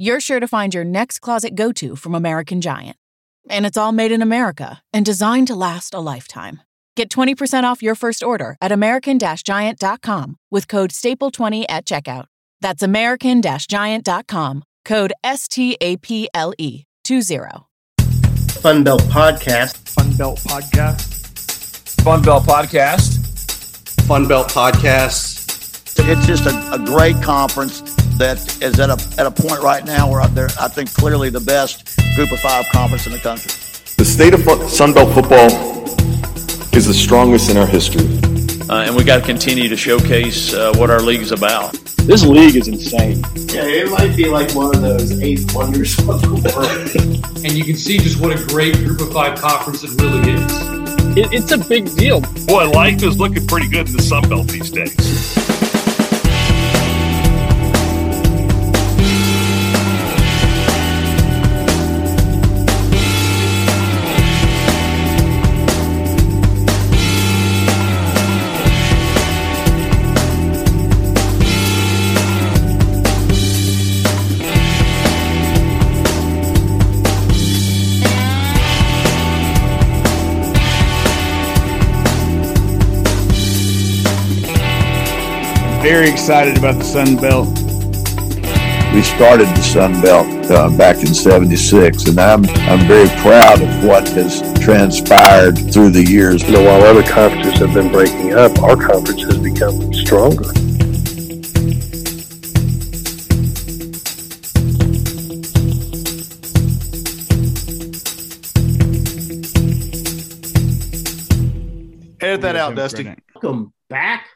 you're sure to find your next closet go to from American Giant. And it's all made in America and designed to last a lifetime. Get 20% off your first order at American Giant.com with code STAPLE20 at checkout. That's American Giant.com, code S T A P L E 20. Fun Belt Podcast. Fun Belt Podcast. Fun Belt Podcast. Fun Belt Podcast. It's just a, a great conference that is at a at a point right now where they're I think clearly the best Group of Five conference in the country. The state of Sunbelt football is the strongest in our history, uh, and we got to continue to showcase uh, what our league is about. This league is insane. Yeah, it might be like one of those eight wonders of the world. and you can see just what a great Group of Five conference it really is. It, it's a big deal. Boy, life is looking pretty good in the Sun Belt these days. Very excited about the Sun Belt. We started the Sun Belt uh, back in '76, and I'm I'm very proud of what has transpired through the years. You know, while other conferences have been breaking up, our conference has become stronger. Edit that out, Dusty. Welcome back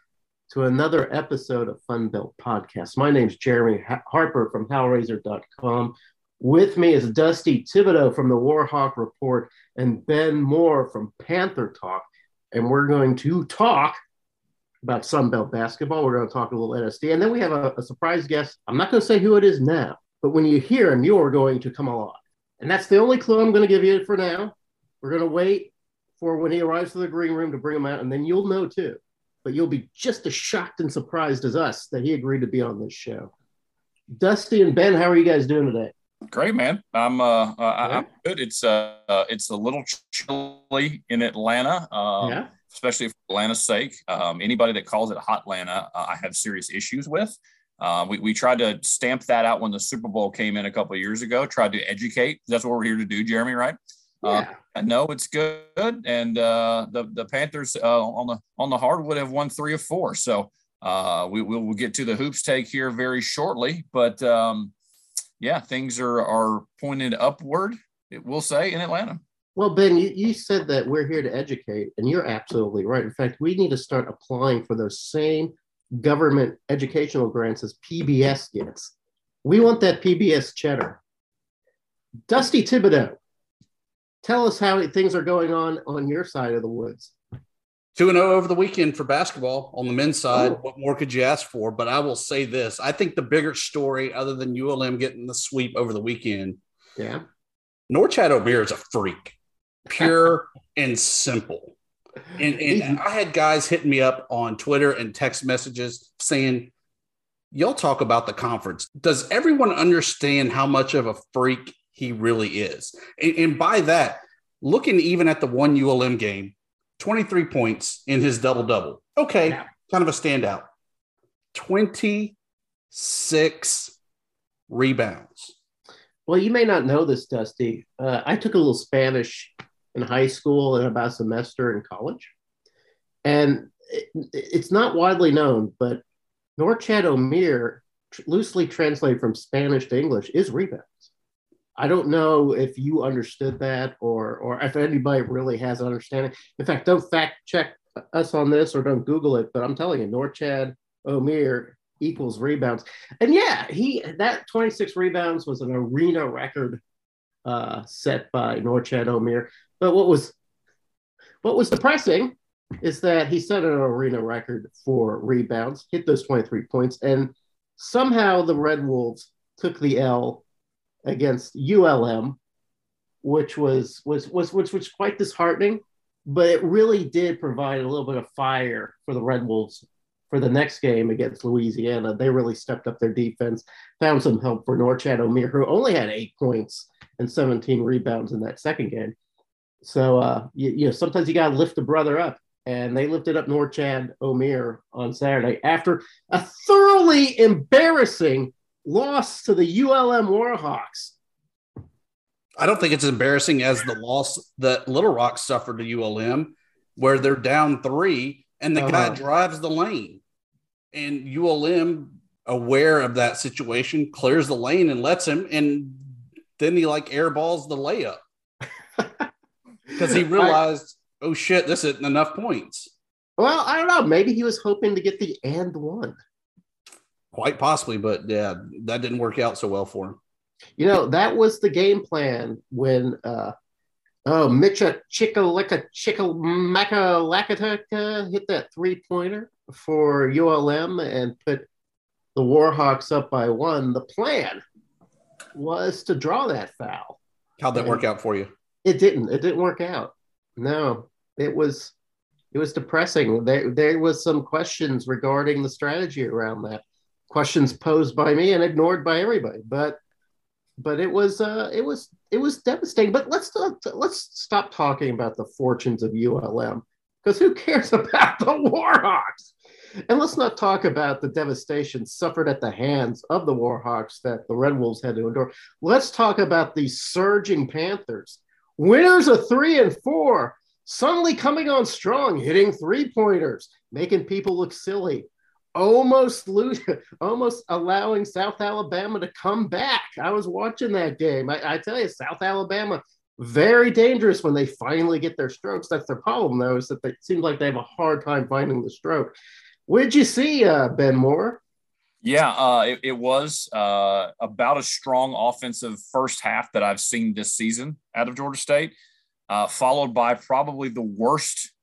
to another episode of Fun Belt Podcast. My name is Jeremy Harper from Hellraiser.com. With me is Dusty Thibodeaux from the Warhawk Report and Ben Moore from Panther Talk. And we're going to talk about Sunbelt basketball. We're going to talk a little NSD. And then we have a, a surprise guest. I'm not going to say who it is now, but when you hear him, you're going to come alive. And that's the only clue I'm going to give you for now. We're going to wait for when he arrives to the green room to bring him out, and then you'll know too but you'll be just as shocked and surprised as us that he agreed to be on this show. Dusty and Ben, how are you guys doing today? Great, man. I'm uh, uh I'm good. It's uh, uh, it's a little chilly in Atlanta. Um, yeah. Especially for Atlanta's sake. Um, anybody that calls it hot Atlanta, uh, I have serious issues with. Uh, we, we tried to stamp that out when the Super Bowl came in a couple of years ago, tried to educate. That's what we're here to do, Jeremy, right? Uh, yeah. Uh, no, it's good, and uh, the the Panthers uh, on the on the hardwood have won three of four. So uh, we will we'll get to the hoops take here very shortly, but um, yeah, things are are pointed upward. It will say in Atlanta. Well, Ben, you, you said that we're here to educate, and you're absolutely right. In fact, we need to start applying for those same government educational grants as PBS gets. We want that PBS cheddar. Dusty Thibodeaux, tell us how things are going on on your side of the woods. 2 0 over the weekend for basketball on the men's side. Oh. What more could you ask for? But I will say this I think the bigger story, other than ULM getting the sweep over the weekend, yeah, Norchad Omier is a freak, pure and simple. And, and I had guys hitting me up on Twitter and text messages saying, Y'all talk about the conference. Does everyone understand how much of a freak he really is. And, and by that, looking even at the one ULM game, 23 points in his double double. Okay, yeah. kind of a standout. 26 rebounds. Well, you may not know this, Dusty. Uh, I took a little Spanish in high school and about a semester in college. And it, it's not widely known, but Norchad Omier, loosely translated from Spanish to English, is rebound. I don't know if you understood that or or if anybody really has an understanding. In fact, don't fact check us on this or don't Google it, but I'm telling you, Norchad Omier equals rebounds. And yeah, he that 26 rebounds was an arena record uh, set by Norchad Omier. But what was what was depressing is that he set an arena record for rebounds, hit those 23 points, and somehow the Red Wolves took the L against ULM, which was was was which was quite disheartening, but it really did provide a little bit of fire for the Red Wolves for the next game against Louisiana. They really stepped up their defense, found some help for Norchad Omier, who only had eight points and 17 rebounds in that second game. So uh, you, you know sometimes you got to lift a brother up, and they lifted up Norchad Omier on Saturday after a thoroughly embarrassing loss to the ULM Warhawks. I don't think it's embarrassing as the loss that Little Rock suffered to ULM, where they're down three and the uh-huh. guy drives the lane, and ULM, aware of that situation, clears the lane and lets him, and then he like airballs the layup because he realized, I, oh shit, this isn't enough points. Well, I don't know. Maybe he was hoping to get the and one. Quite possibly, but yeah, that didn't work out so well for him. You know, that was the game plan when uh oh Mitcha Chickalika Chickamacka Lakataka hit that three pointer for ULM and put the Warhawks up by one. The plan was to draw that foul. How'd that and work out for you? It didn't. It didn't work out. No, it was it was depressing. There there was some questions regarding the strategy around that. Questions posed by me and ignored by everybody. But but it was uh it was it was devastating. But let's let's stop talking about the fortunes of ULM because who cares about the Warhawks? And let's not talk about the devastation suffered at the hands of the Warhawks that the Red Wolves had to endure. Let's talk about the surging Panthers Winners of three and four, suddenly coming on strong, hitting three pointers, making people look silly, almost lose, almost allowing South Alabama to come back. I was watching that game. I, I tell you, South Alabama very dangerous when they finally get their strokes. That's their problem, though, is that they seem like they have a hard time finding the stroke. Did you see, uh, Ben Moore? Yeah, uh, it, it, was uh, about a strong offensive first half that I've seen this season out of Georgia State, uh, followed by probably the worst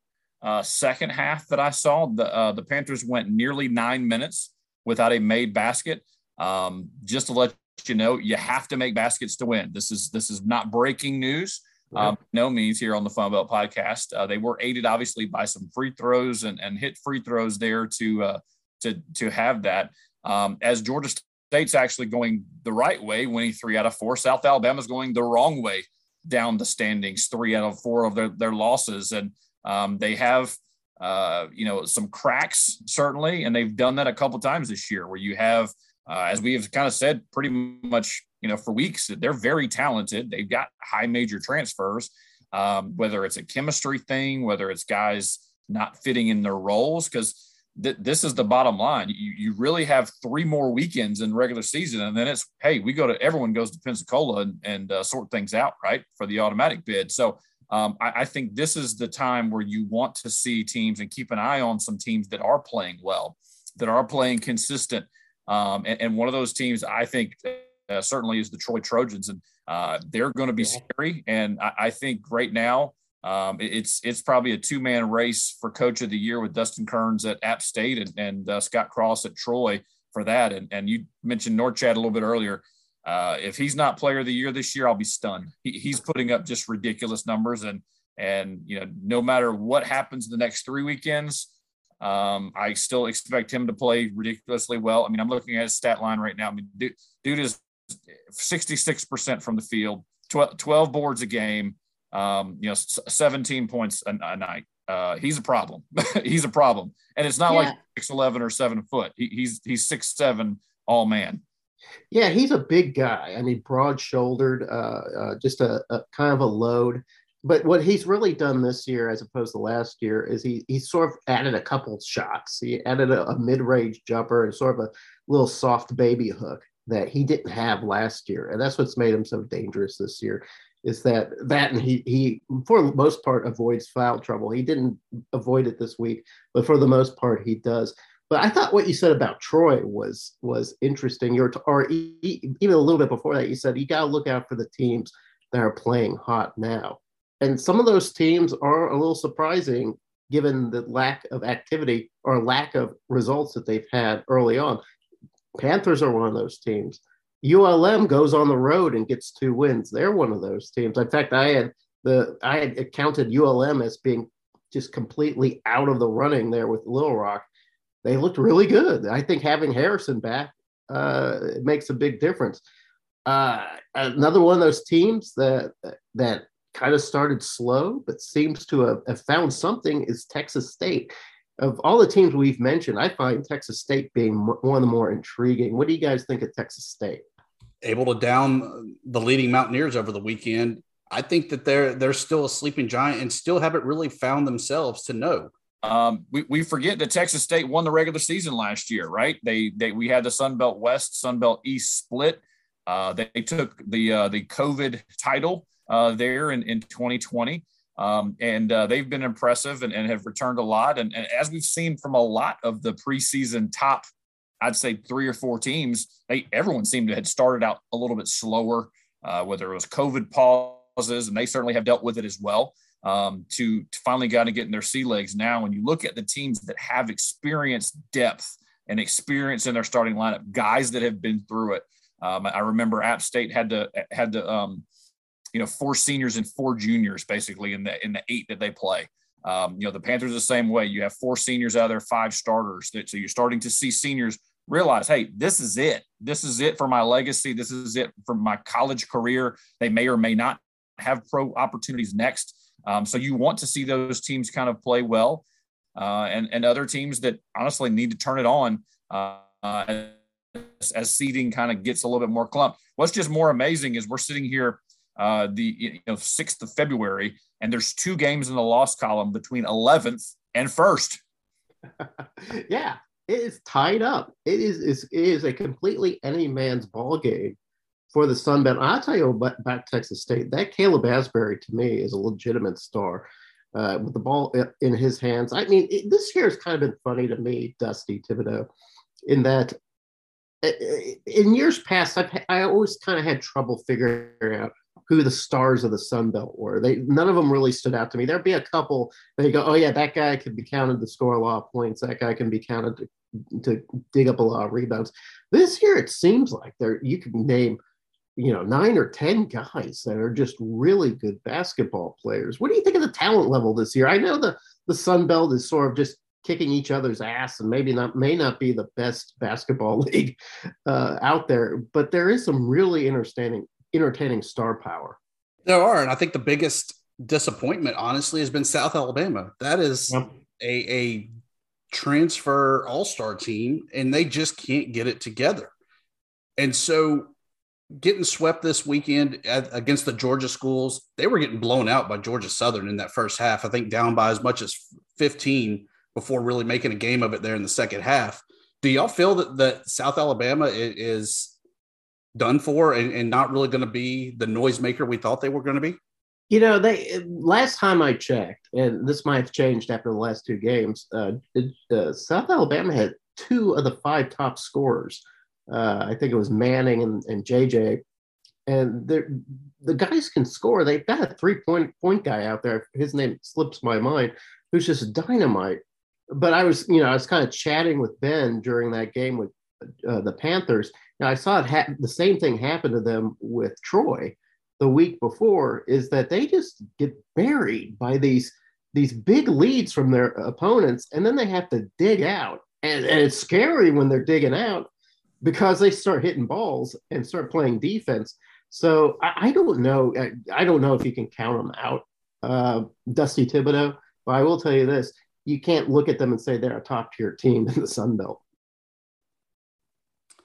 uh, second half that I saw. The, uh, the Panthers went nearly nine minutes without a made basket. Um, just to let you know, you have to make baskets to win. This is this is not breaking news. Um, no means here on the Fun Belt podcast. Uh, they were aided obviously by some free throws and, and hit free throws there to to to have that. Um, as Georgia State's actually going the right way, winning three out of four. South Alabama's going the wrong way down the standings, three out of four of their, their losses. And um, they have, uh, you know, some cracks certainly. And they've done that a couple times this year where you have, uh, as we have kind of said pretty much, you know, for weeks, they're very talented. They've got high major transfers, um, whether it's a chemistry thing, whether it's guys not fitting in their roles. Because th- this is the bottom line. You, you really have three more weekends in regular season, and then it's hey, we go to everyone goes to Pensacola and, and uh, sort things out right for the automatic bid. So um, I, I, think this is the time where you want to see teams and keep an eye on some teams that are playing well, that are playing consistent. Um, and, and, one of those teams, I think, uh, certainly is the Troy Trojans, and uh, they're going to be scary. And I, I think right now um, it's it's probably a two man race for Coach of the Year with Dustin Kerns at App State and, and uh, Scott Cross at Troy for that. And and you mentioned Norchad a little bit earlier. Uh, if he's not Player of the Year this year, I'll be stunned. He, he's putting up just ridiculous numbers, and and you know no matter what happens the next three weekends, um, I still expect him to play ridiculously well. I mean, I'm looking at his stat line right now. I mean, dude, dude is 66% from the field, 12, 12 boards a game um, you know, 17 points a, a night. Uh, he's a problem. he's a problem, and it's not yeah. like six eleven or seven foot. He, he's he's six seven, all man. Yeah, he's a big guy. I mean, broad shouldered, uh, uh, just a, a, kind of a load. But what he's really done this year, as opposed to last year, is he he sort of added a couple shots. He added a, a mid range jumper and sort of a little soft baby hook that he didn't have last year, and that's what's made him so dangerous this year is that that and he he for the most part avoids foul trouble. He didn't avoid it this week, but for the most part he does. But I thought what you said about Troy was was interesting. You're or even a little bit before that, you said you got to look out for the teams that are playing hot now. And some of those teams are a little surprising given the lack of activity or lack of results that they've had early on. Panthers are one of those teams. ULM goes on the road and gets two wins. They're one of those teams. In fact, I had the I had counted ULM as being just completely out of the running there with Little Rock. They looked really good. I think having Harrison back uh, makes a big difference. Uh, another one of those teams that that kind of started slow but seems to have, have found something is Texas State. Of all the teams we've mentioned, I find Texas State being one of the more intriguing. What do you guys think of Texas State? Able to down the leading Mountaineers over the weekend. I think that they're they're still a sleeping giant and still haven't really found themselves to know. Um, we, we forget that Texas State won the regular season last year, right? They they we had the Sun Belt West, Sun Belt East split. Uh, they took the uh, the COVID title uh, there in, in 2020. Um, and uh, they've been impressive and, and, have returned a lot. And, and, as we've seen from a lot of the preseason top, I'd say three or four teams, they everyone seemed to had started out a little bit slower, uh, whether it was COVID pauses, and they certainly have dealt with it as well. Um, to, to finally got to get in their sea legs now. When you look at the teams that have experienced depth and experience in their starting lineup, guys that have been through it. Um, I remember App State had to had to um, you know four seniors and four juniors basically in the in the eight that they play. Um, you know the Panthers the same way. You have four seniors out there, five starters. So you're starting to see seniors realize, hey, this is it. This is it for my legacy. This is it for my college career. They may or may not have pro opportunities next. Um, so you want to see those teams kind of play well, uh, and and other teams that honestly need to turn it on uh, as, as seeding kind of gets a little bit more clumped. What's just more amazing is we're sitting here uh, the you know 6th of February, and there's two games in the loss column between 11th and first. yeah, it is tied up. It is, is it is a completely any man's ball game for the Sun Belt. I'll tell you about, about Texas State. That Caleb Asberry to me is a legitimate star. Uh, with the ball in his hands. I mean, it, this year has kind of been funny to me, Dusty Thibodeaux, in that in years past, I've, I always kind of had trouble figuring out who the stars of the Sun Belt were. They none of them really stood out to me. There'd be a couple they go, oh yeah, that guy can be counted to score a lot of points. That guy can be counted to, to dig up a lot of rebounds. This year, it seems like there you can name, you know, nine or ten guys that are just really good basketball players. What do you think of the talent level this year? I know the the Sun Belt is sort of just kicking each other's ass and maybe not may not be the best basketball league uh, out there, but there is some really interesting entertaining star power. There are, and I think the biggest disappointment, honestly, has been South Alabama. That is yep. a, a transfer all star team, and they just can't get it together. And so, getting swept this weekend against the Georgia schools, they were getting blown out by Georgia Southern in that first half. I think down by as much as 15 before really making a game of it there in the second half. Do y'all feel that, that South Alabama is done for and, and not really going to be the noisemaker we thought they were going to be? You know, they last time I checked, and this might have changed after the last two games. Uh, uh, South Alabama had two of the five top scorers. Uh, I think it was Manning and, and JJ, and the the guys can score. They've got a three point point guy out there. His name slips my mind, who's just dynamite. But I was, you know, I was kind of chatting with Ben during that game with uh, the Panthers, now, I saw it ha- the same thing happen to them with Troy the week before. Is that they just get buried by these these big leads from their opponents, and then they have to dig out, and, and it's scary when they're digging out because they start hitting balls and start playing defense. So I, I don't know. I, I, don't know if you can count them out, uh, Dusty Thibodeaux. But I will tell you this: you can't look at them and say they're a top tier team in the Sun Belt.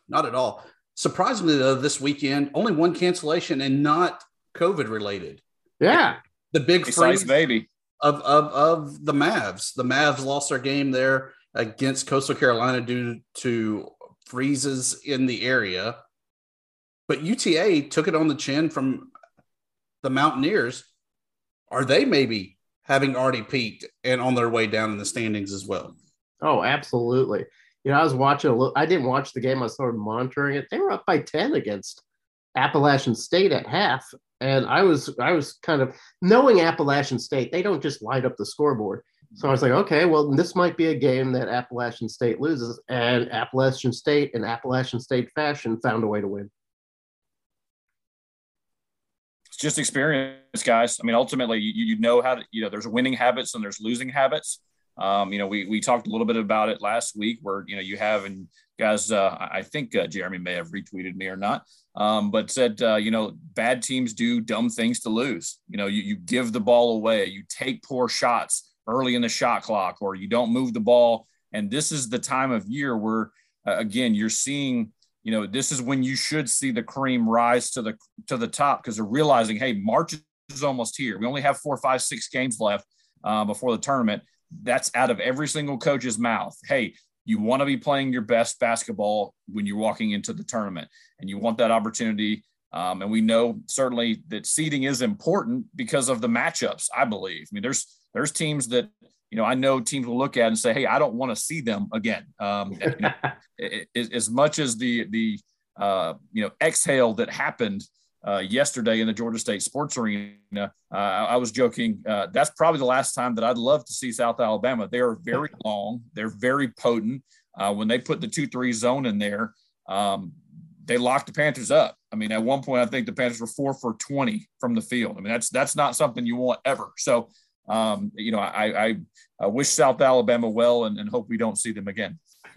Not at all. Surprisingly, though, this weekend, only one cancellation and not COVID related. Yeah. The big freeze baby of, of, of the Mavs. The Mavs lost their game there against Coastal Carolina due to freezes in the area. But UTA took it on the chin from the Mountaineers. Are they maybe having already peaked and on their way down in the standings as well? Oh, absolutely you know, I was watching a little, I didn't watch the game. I started monitoring it. They were up by 10 against Appalachian State at half. And I was I was kind of knowing Appalachian State, they don't just light up the scoreboard. So I was like, okay, well, this might be a game that Appalachian State loses, and Appalachian State, in Appalachian State fashion, found a way to win. It's just experience, guys. I mean, ultimately, you, you know how to, you know, there's winning habits and there's losing habits. Um, you know, we we talked a little bit about it last week, where you know you have and guys, uh, I think uh, Jeremy may have retweeted me or not, um, but said uh, you know bad teams do dumb things to lose. You know, you you give the ball away, you take poor shots early in the shot clock, or you don't move the ball. And this is the time of year where, uh, again, you're seeing. You know, this is when you should see the cream rise to the to the top because they're realizing, hey, March is almost here. We only have four, five, six games left uh, before the tournament that's out of every single coach's mouth. Hey, you want to be playing your best basketball when you're walking into the tournament, and you want that opportunity. Um, and we know certainly that seeding is important because of the matchups. I believe. I mean, there's there's teams that you know I know teams will look at and say, "Hey, I don't want to see them again." Um, you know, as much as the the uh, you know exhale that happened uh, yesterday in the Georgia State Sports Arena. Uh, I was joking. Uh, that's probably the last time that I'd love to see South Alabama. They are very long. They're very potent. Uh, when they put the two-three zone in there, um, they locked the Panthers up. I mean, at one point, I think the Panthers were four for 20 from the field. I mean, that's that's not something you want ever. So, um, you know, I, I, I, wish South Alabama well and, and hope we don't see them again.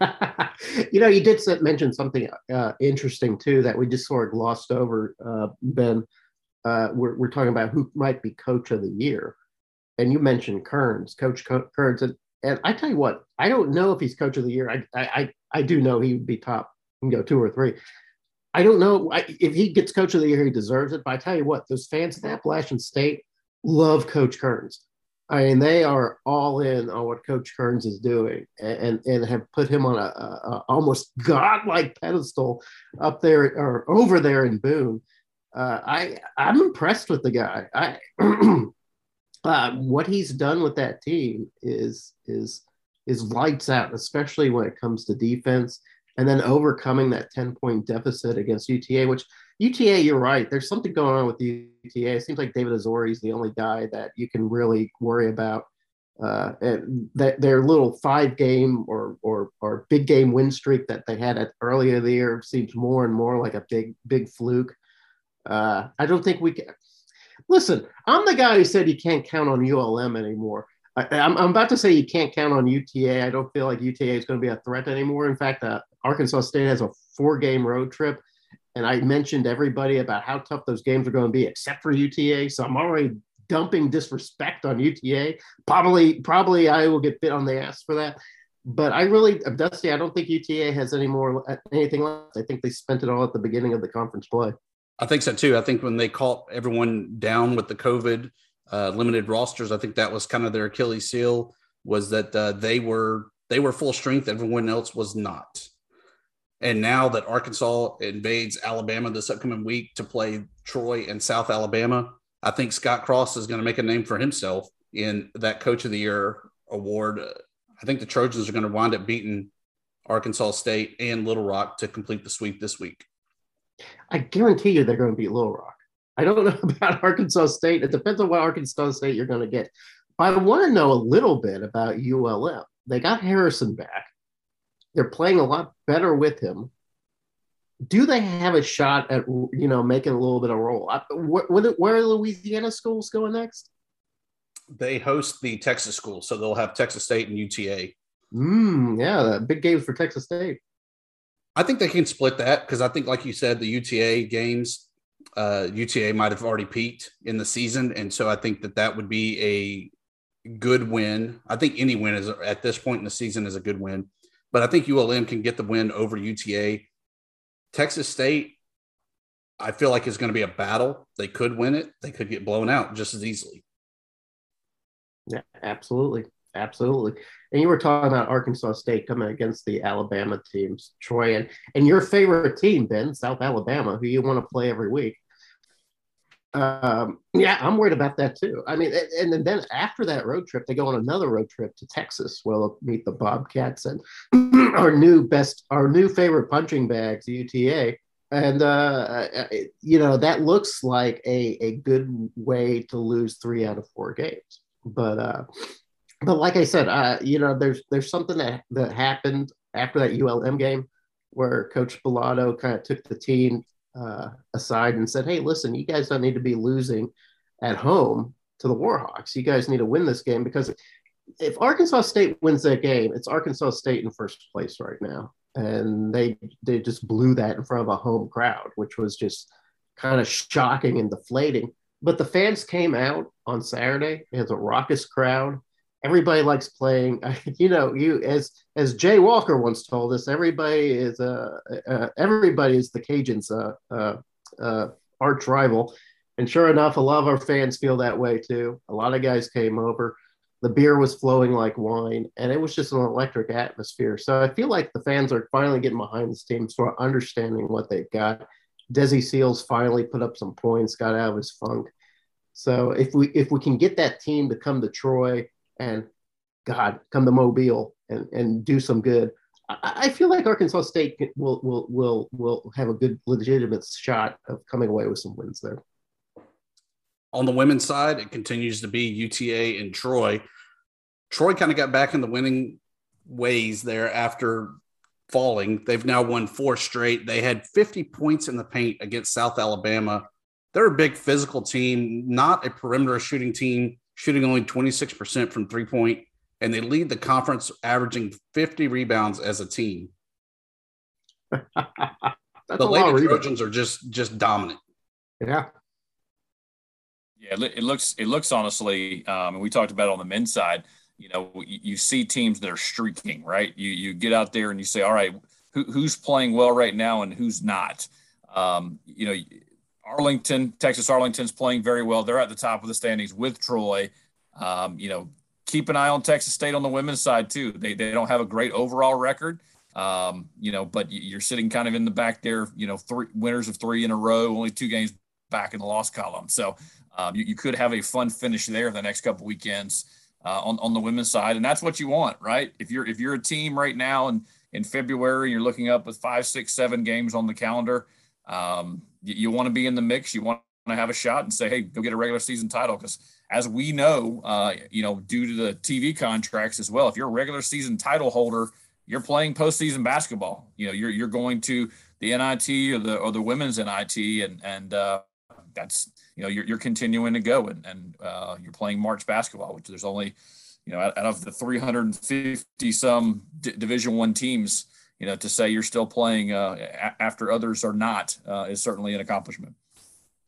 you know, you did mention something uh, interesting too that we just sort of glossed over, uh, Ben. Uh, we're, we're talking about who might be coach of the year. And you mentioned Kerns, Coach Kerns. And, and I tell you what, I don't know if he's coach of the year. I, I, I do know he would be top, you know, two or three. I don't know if he gets coach of the year, he deserves it. But I tell you what, those fans in Appalachian State love Coach Kerns. I mean, they are all in on what Coach Kerns is doing, and and have put him on a, a, a almost godlike pedestal up there or over there in Boone. Uh, I I'm impressed with the guy. I uh, what he's done with that team is is is lights out, especially when it comes to defense, and then overcoming that ten point deficit against UTA, which UTA, you're right. There's something going on with UTA. It seems like David Azore is the only guy that you can really worry about. Uh, that their little five game or, or or big game win streak that they had at earlier in the year seems more and more like a big big fluke. Uh, I don't think we can. Listen, I'm the guy who said you can't count on ULM anymore. I, am about to say you can't count on UTA. I don't feel like UTA is going to be a threat anymore. In fact, uh, Arkansas State has a four game road trip and I mentioned everybody about how tough those games are going to be, except for UTA. So I'm already dumping disrespect on UTA. Probably, probably I will get bit on the ass for that. But I really, Dusty, I don't think UTA has any more anything left. I think they spent it all at the beginning of the conference play. I think so too. I think when they caught everyone down with the COVID uh, limited rosters, I think that was kind of their Achilles heel was that uh, they were they were full strength. Everyone else was not. And now that Arkansas invades Alabama this upcoming week to play Troy and South Alabama, I think Scott Cross is going to make a name for himself in that Coach of the Year award. I think the Trojans are going to wind up beating Arkansas State and Little Rock to complete the sweep this week. I guarantee you they're going to beat Little Rock. I don't know about Arkansas State. It depends on what Arkansas State you're going to get. But I want to know a little bit about ULM. They got Harrison back. They're playing a lot better with him. Do they have a shot at you know making a little bit of roll? Where, where are Louisiana schools going next? They host the Texas school, so they'll have Texas State and UTA. Mm, yeah, big games for Texas State. I think they can split that because I think, like you said, the UTA games, uh, UTA might have already peaked in the season, and so I think that that would be a good win. I think any win is at this point in the season is a good win but I think ULM can get the win over UTA. Texas State, I feel like is going to be a battle. They could win it. They could get blown out just as easily. Yeah, absolutely. Absolutely. And you were talking about Arkansas State coming against the Alabama teams, Troy, and, and your favorite team, Ben, South Alabama, who you want to play every week um, yeah, I'm worried about that too. I mean, and, and, then after that road trip, they go on another road trip to Texas. Where they'll meet the Bobcats and our new best, our new favorite punching bags, UTA. and uh, you know that looks like a, a good way to lose three out of four games. But uh, but like I said, uh, you know, there's there's something that that happened after that ULM game where Coach Balado kind of took the team uh, aside and said, "Hey, listen, you guys don't need to be losing at home to the Warhawks. You guys need to win this game because if Arkansas State wins that game, it's Arkansas State in first place right now." and they they just blew that in front of a home crowd, which was just kind of shocking and deflating. But the fans came out on Saturday. It was a raucous crowd. Everybody likes playing. You know, you as as Jay Walker once told us, everybody is uh, uh everybody is the Cajuns' uh, uh, uh, arch rival. And sure enough, a lot of our fans feel that way too. A lot of guys came over the beer was flowing like wine and it was just an electric atmosphere so i feel like the fans are finally getting behind this team sort of understanding what they've got Desi Sills finally put up some points got out of his funk so if we if we can get that team to come to troy and god come to mobile and and do some good I, I feel like Arkansas State will will will will have a good legitimate shot of coming away with some wins there. On the women's side, it continues to be UTA and Troy. Troy kind of got back in the winning ways there after falling. They've now won four straight. They had 50 points in the paint against South Alabama. They're a big physical team, not a perimeter shooting team, shooting only 26% from three point, and they lead the conference averaging 50 rebounds as a team. the Lady Trojans are just just dominant. Yeah. Yeah, it looks it looks honestly, um, and we talked about it on the men's side. You know, you, you, see teams that are streaking, right? You you get out there and you say, all right, who, who's playing well right now and who's not? Um, you know, Arlington, Texas Arlington's playing very well. They're at the top of the standings with Troy. Um, you know, keep an eye on Texas State on the women's side too. They they don't have a great overall record. Um, you know, but you're sitting kind of in the back there. You know, three winners of three in a row, only two games back in the loss column. So um, you, you, could have a fun finish there the next couple weekends uh, on, on the women's side, and that's what you want, right? If you're if you're a team right now and in February, you're looking up with five, six, seven games on the calendar. Um, you, you want to be in the mix. You want to have a shot and say, hey, go get a regular season title. Because as we know, uh, you know, due to the TV contracts as well, if you're a regular season title holder, you're playing postseason basketball. You know, you're you're going to the NIT or the or the women's NIT, and and uh, that's you know you're, you're continuing to go and, and uh, you're playing March basketball, which there's only you know out, of the 350 some D- Division One teams, you know to say you're still playing uh, after others are not uh, is certainly an accomplishment.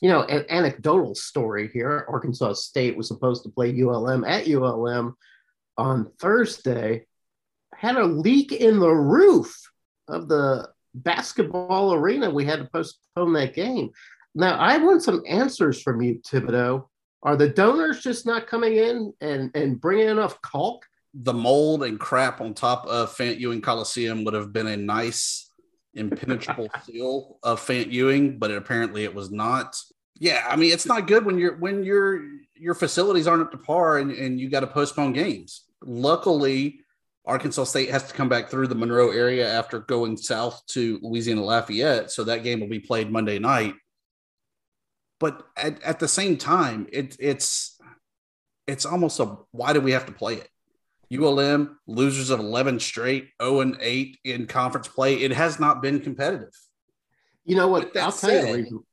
You know, an anecdotal story here: Arkansas State was supposed to play ULM at ULM on Thursday, had a leak in the roof of the basketball arena. We had to postpone that game. Now, I want some answers from you, Thibodeaux. Are the donors just not coming in and, and bringing enough caulk? The mold and crap on top of Fant Ewing Coliseum would have been a nice, impenetrable seal of Fant Ewing, but it, apparently it was not. Yeah, I mean, it's not good when you're when your your facilities aren't up to par and, and you got to postpone games. Luckily, Arkansas State has to come back through the Monroe area after going south to Louisiana Lafayette, so that game will be played Monday night but at, at the same time, it, it's it's almost a why do we have to play it? ULM losers of 11 straight, 0 and 8 in conference play. It has not been competitive. You know what? I'll said, tell you the reason.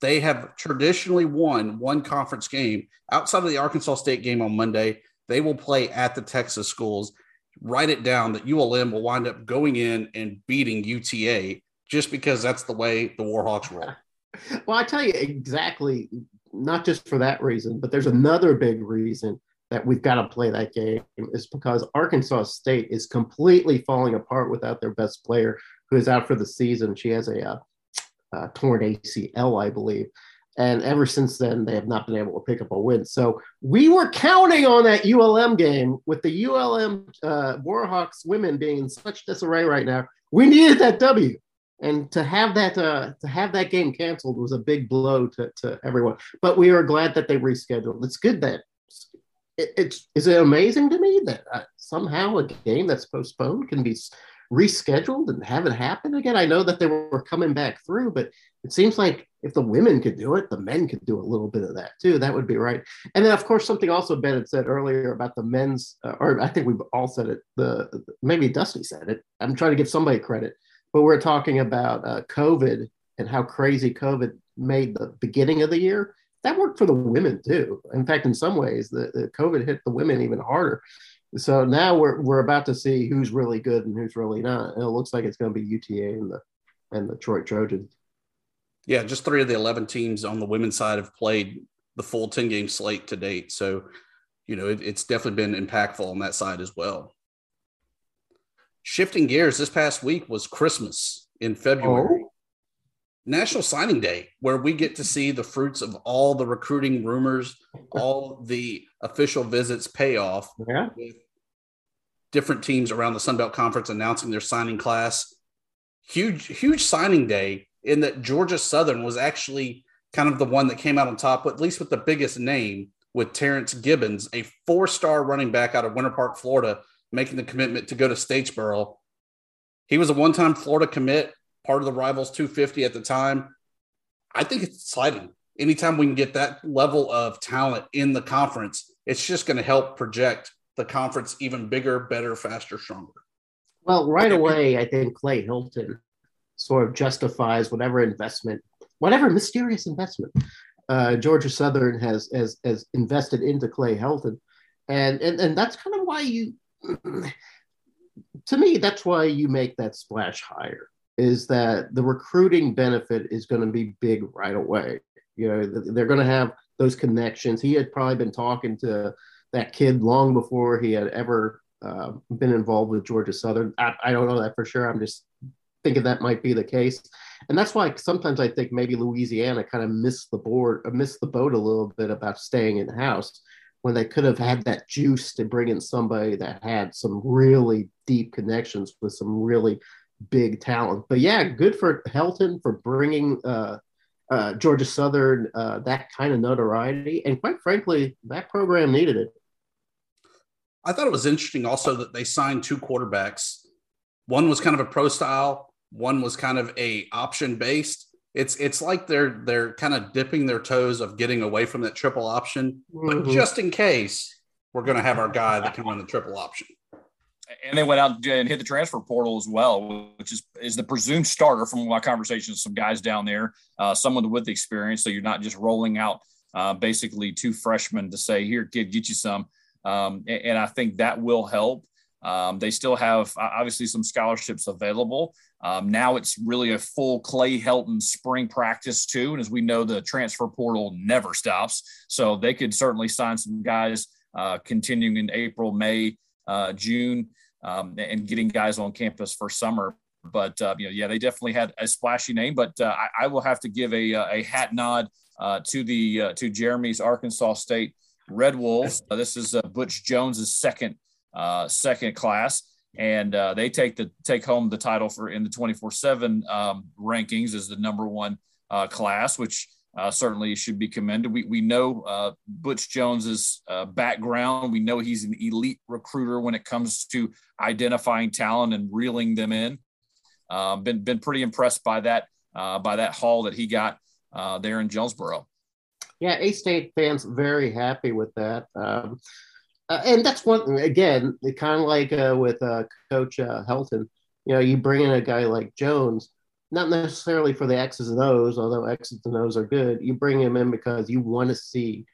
They have traditionally won one conference game outside of the Arkansas State game on Monday. They will play at the Texas schools. Write it down that ULM will wind up going in and beating UTA just because that's the way the Warhawks roll. well, I tell you exactly, not just for that reason, but there's another big reason that we've got to play that game is because Arkansas State is completely falling apart without their best player who is out for the season. She has a, uh, uh, torn ACL, I believe. And ever since then, they have not been able to pick up a win. So we were counting on that ULM game with the ULM uh, Warhawks women being in such disarray right now. We needed that W and to have that uh, to have that game canceled was a big blow to, to everyone. But we are glad that they rescheduled. It's good that it, it's is it amazing to me that uh, somehow a game that's postponed can be rescheduled and have it happen again? I know that they were coming back through, but it seems like if the women could do it, the men could do a little bit of that too. That would be right. And then, of course, something also Ben had said earlier about the men's, uh, or I think we've all said it. The maybe Dusty said it. I'm trying to give somebody credit, but we're talking about uh, COVID and how crazy COVID made the beginning of the year. That worked for the women too. In fact, in some ways, the, the COVID hit the women even harder. So now we're we're about to see who's really good and who's really not. And it looks like it's going to be UTA and the and the Detroit Trojans. Yeah, just three of the 11 teams on the women's side have played the full 10 game slate to date. So, you know, it, it's definitely been impactful on that side as well. Shifting gears, this past week was Christmas in February. Oh. National Signing Day, where we get to see the fruits of all the recruiting rumors, all the official visits pay off. Yeah. with different teams around the Sun Belt Conference announcing their signing class. Huge, huge signing day in that Georgia Southern was actually kind of the one that came out on top, at least with the biggest name, with Terrence Gibbons, a four star running back out of Winter Park, Florida, making the commitment to go to Statesboro. He was a one time Florida commit, part of the Rivals 250 at the time. I think it's exciting. Anytime we can get that level of talent in the conference, it's just going to help project the conference even bigger, better, faster, stronger. Well, right away, I think Clay Helton sort of justifies whatever investment, whatever mysterious investment uh, Georgia Southern has, has has invested into Clay Helton, and and and that's kind of why you, to me, that's why you make that splash higher. Is that the recruiting benefit is going to be big right away? You know, they're going to have those connections. He had probably been talking to that kid long before he had ever uh, been involved with Georgia Southern. I, I, don't know that for sure. I'm just thinking that might be the case. And that's why sometimes I think maybe Louisiana kind of missed the board, uh, missed the boat a little bit about staying in house when they could have had that juice to bring in somebody that had some really deep connections with some really big talent. But yeah, good for Helton for bringing uh, uh, Georgia Southern uh, that kind of notoriety. And quite frankly, that program needed it. I thought it was interesting also that they signed two quarterbacks. One was kind of a pro style, one was kind of a option based. It's it's like they're they're kind of dipping their toes of getting away from that triple option, mm-hmm. but just in case we're going to have our guy that can run the triple option. And they went out and hit the transfer portal as well, which is is the presumed starter from my conversations with some guys down there, uh, someone with experience. So you're not just rolling out uh, basically two freshmen to say, "Here, kid, get you some." Um, and, and, I think that will help. Um, they still have obviously some scholarships available. Um, now it's really a full Clay Helton spring practice too, and as we know, the transfer portal never stops. So they could certainly sign some guys uh, continuing in April, May, uh, June, um, and getting guys on campus for summer. But uh, you know, yeah, they definitely had a splashy name. But uh, I, I, will have to give a, uh, a hat nod uh, to the to Jeremy's Arkansas State Red Wolves. this is Butch Jones's second uh, second class, and uh, they take the take home the title for in the 24 seven um, rankings as the number one uh, class, which uh, certainly should be commended. We we know uh, Butch Jones's uh, background. We know he's an elite recruiter when it comes to identifying talent and reeling them in. been been pretty impressed by that by that haul that he got there in Jonesboro. Yeah, A State fans very happy with that. Um, uh, and that's one again, kind of like uh, with uh, Coach uh, Helton. You know, you bring in a guy like Jones, not necessarily for the X's and O's, although X's and O's are good. You bring him in because you want to see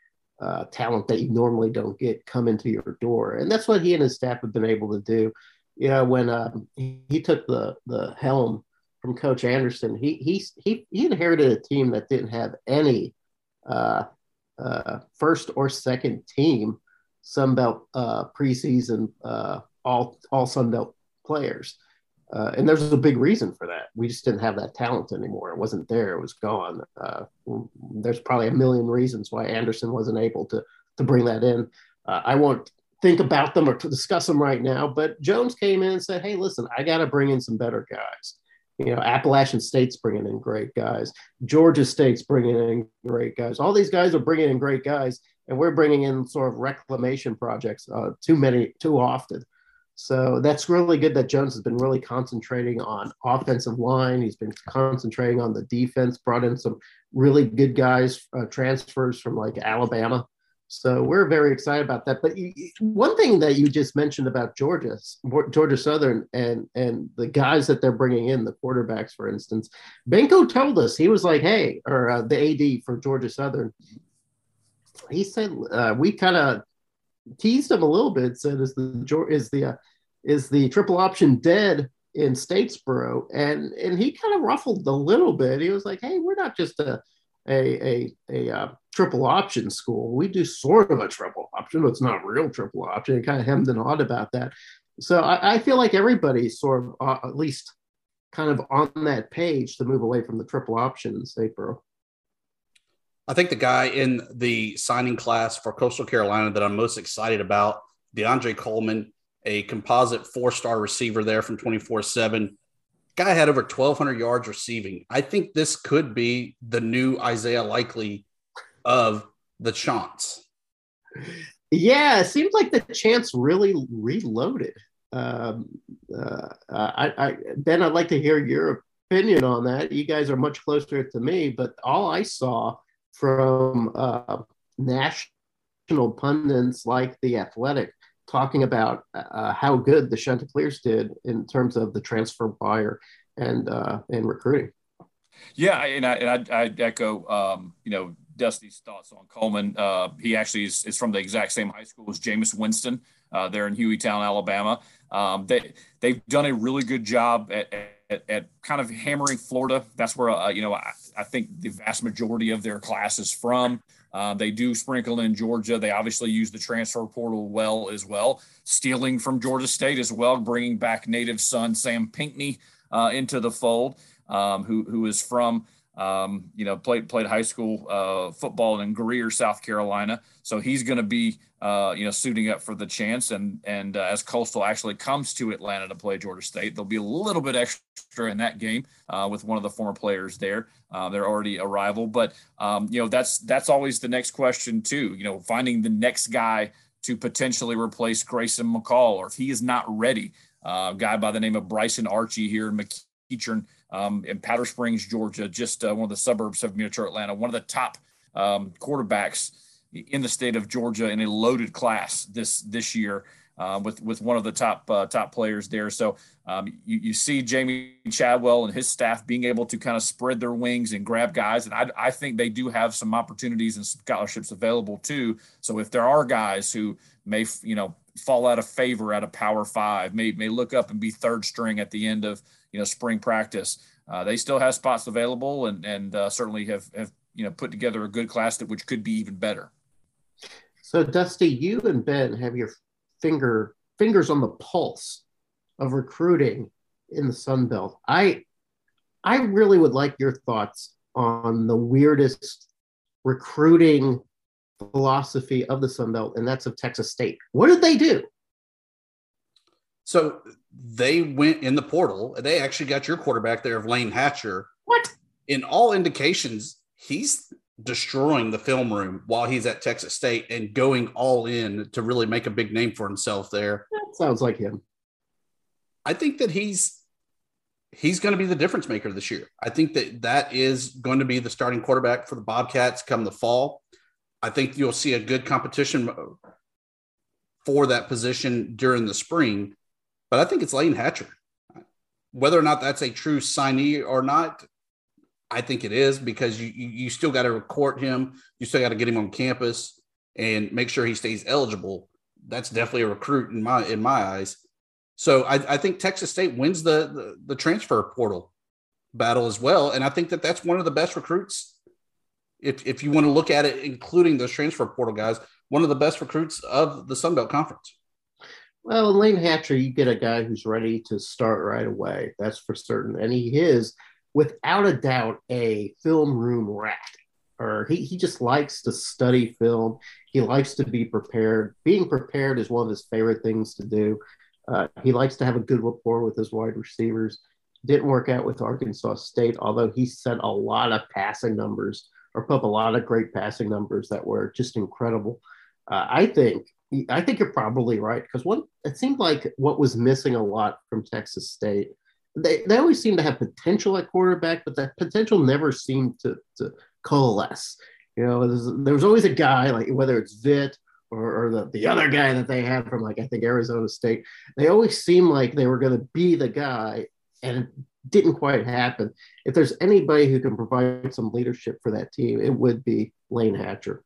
uh, talent that you normally don't get come into your door, and that's what he and his staff have been able to do. You know, when um, he, took the the helm from Coach Anderson, he he he, he inherited a team that didn't have any uh, uh, first or second team Sunbelt uh, preseason uh, all all Sunbelt players, uh, and there's a big reason for that. We just didn't have that talent anymore. It wasn't there. It was gone. Uh, there's probably a million reasons why Anderson wasn't able to to bring that in. Uh, I won't think about them or to discuss them right now, but Jones came in and said, "Hey, listen, I got to bring in some better guys." You know, Appalachian State's bringing in great guys. Georgia State's bringing in great guys. All these guys are bringing in great guys, and we're bringing in sort of reclamation projects uh, too many too often So that's really good that Jones has been really concentrating on offensive line. He's been concentrating on the defense, brought in some really good guys, uh, transfers from like Alabama. So we're very excited about that. But one thing that you just mentioned about Georgia, Georgia Southern, and and the guys that they're bringing in, the quarterbacks, for instance, Benko told us he was like, "Hey," or uh, the AD for Georgia Southern. He said uh, we kind of teased him a little bit. Said is the is the uh, is the triple option dead in Statesboro? And and he kind of ruffled a little bit. He was like, "Hey, we're not just a a a, a uh, triple option school. We do sort of a triple option, but it's not real triple option." Kind of hemmed and hawed about that. So I, I feel like everybody's sort of uh, at least kind of on that page to move away from the triple option in Statesboro. I think the guy in the signing class for Coastal Carolina that I'm most excited about, DeAndre Coleman, a composite four star receiver there from 24 7. Guy had over 1,200 yards receiving. I think this could be the new Isaiah Likely of the Chants. Yeah, it seems like the Chants really reloaded. Um, uh, I, I, Ben, I'd like to hear your opinion on that. You guys are much closer to me, but all I saw from uh, national pundits like The Athletic talking about uh, how good the Chanticleers did in terms of the transfer buyer and uh, and recruiting. Yeah, and I and I, I echo um, you know Dusty's thoughts on Coleman. Uh, he actually is, is, from the exact same high school as Jameis Winston. Uh, there in Hueytown, Alabama. Um, they they've done a really good job at, at, at kind of hammering Florida. That's where uh, you know I, I, think the vast majority of their class is from. Uh, they do sprinkle in Georgia. They obviously use the transfer portal well as well, stealing from Georgia State as well, bringing back native son Sam Pinckney uh, into the fold, um, who who is from um, you know, played played high school uh, football in Greer, South Carolina. So he's going to be, uh, you know, suiting up for the Chants. And and uh, as Coastal actually comes to Atlanta to play Georgia State, there'll be a little bit extra in that game uh, with one of the former players there. Uh, they're already a rival, but um, you know that's that's always the next question too. You know, finding the next guy to potentially replace Grayson McCall, or if he is not ready, uh, a guy by the name of Bryson Archie here in McEachern um, in Powder Springs, Georgia, just uh, one of the suburbs of Metro Atlanta, one of the top um, quarterbacks in the state of Georgia in a loaded class this this year. Uh, with with one of the top uh, top players there. So um, you, you see Jamey Chadwell and his staff being able to kind of spread their wings and grab guys, and I, I think they do have some opportunities and scholarships available too. So if there are guys who may you know fall out of favor at a Power Five, may may look up and be third string at the end of you know spring practice. Uh, they still have spots available, and and uh, certainly have have you know put together a good class that which could be even better. So Dusty, you and Ben have your finger fingers on the pulse of recruiting in the Sun Belt. I I really would like your thoughts on the weirdest recruiting philosophy of the Sun Belt, and that's of Texas State. What did they do? So they went in the portal. They actually got your quarterback there of Layne Hatcher. What? In all indications, he's destroying the film room while he's at Texas State and going all in to really make a big name for himself there. That sounds like him. I think that he's he's going to be the difference maker this year. I think that that is going to be the starting quarterback for the Bobcats come the fall. I think you'll see a good competition for that position during the spring but I think it's Layne Hatcher. Whether or not that's a true signee or not, I think it is because you you, you still got to court him. You still got to get him on campus and make sure he stays eligible. That's definitely a recruit in my in my eyes. So I, I think Texas State wins the, the the transfer portal battle as well, and I think that that's one of the best recruits. If if you want to look at it, including those transfer portal guys, one of the best recruits of the Sun Belt Conference. Well, in Layne Hatcher, you get a guy who's ready to start right away. That's for certain. And he is, without a doubt, a film room rat. Or he, he just likes to study film. He likes to be prepared. Being prepared is one of his favorite things to do. Uh, he likes to have a good rapport with his wide receivers. Didn't work out with Arkansas State, although he set a lot of passing numbers or put up a lot of great passing numbers that were just incredible. Uh, I think I think you're probably right because one it seemed like what was missing a lot from Texas State. They they always seem to have potential at quarterback, but that potential never seemed to to coalesce. You know, there was always a guy like whether it's Vitt or, or, the, the other guy that they had from like I think Arizona State. They always seemed like they were going to be the guy, and it didn't quite happen. If there's anybody who can provide some leadership for that team, it would be Layne Hatcher.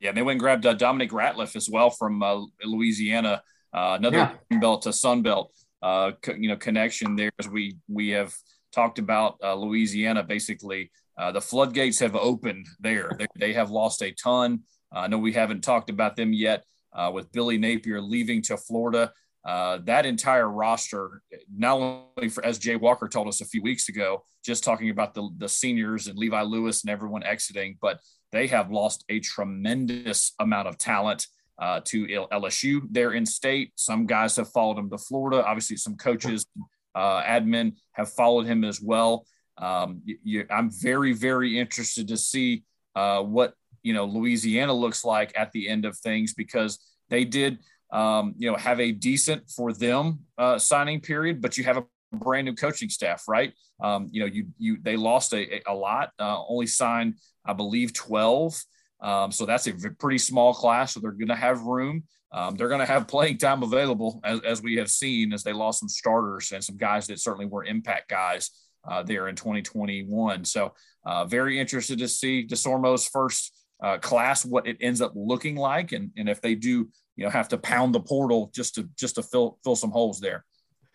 Yeah, they went and grabbed uh, Dominic Ratliff as well from uh, Louisiana, uh, another yeah. belt to Sun Belt, uh, co- you know, connection there. As we we have talked about uh, Louisiana, basically, uh, the floodgates have opened there. They, they have lost a ton. I know we haven't talked about them yet with Billy Napier leaving to Florida. that entire roster, not only for as Jay Walker told us a few weeks ago, just talking about the the seniors and Levi Lewis and everyone exiting, but they have lost a tremendous amount of talent uh, to LSU there in state. Some guys have followed him to Florida. Obviously, some coaches, uh, admin have followed him as well. Um, you, I'm very, very interested to see uh, what you know Louisiana looks like at the end of things because they did um, you know have a decent for them uh, signing period, but you have a brand new coaching staff, right? Um, you know, you you they lost a, a lot, uh, only signed I believe, 12. Um, so that's a pretty small class. So they're going to have room. Um, they're going to have playing time available, as, as, we have seen, as they lost some starters and some guys that certainly were impact guys uh, there in 2021. So uh, very interested to see Desormeaux's first uh, class, what it ends up looking like, and, and if they do, you know, have to pound the portal just to just to fill fill some holes there.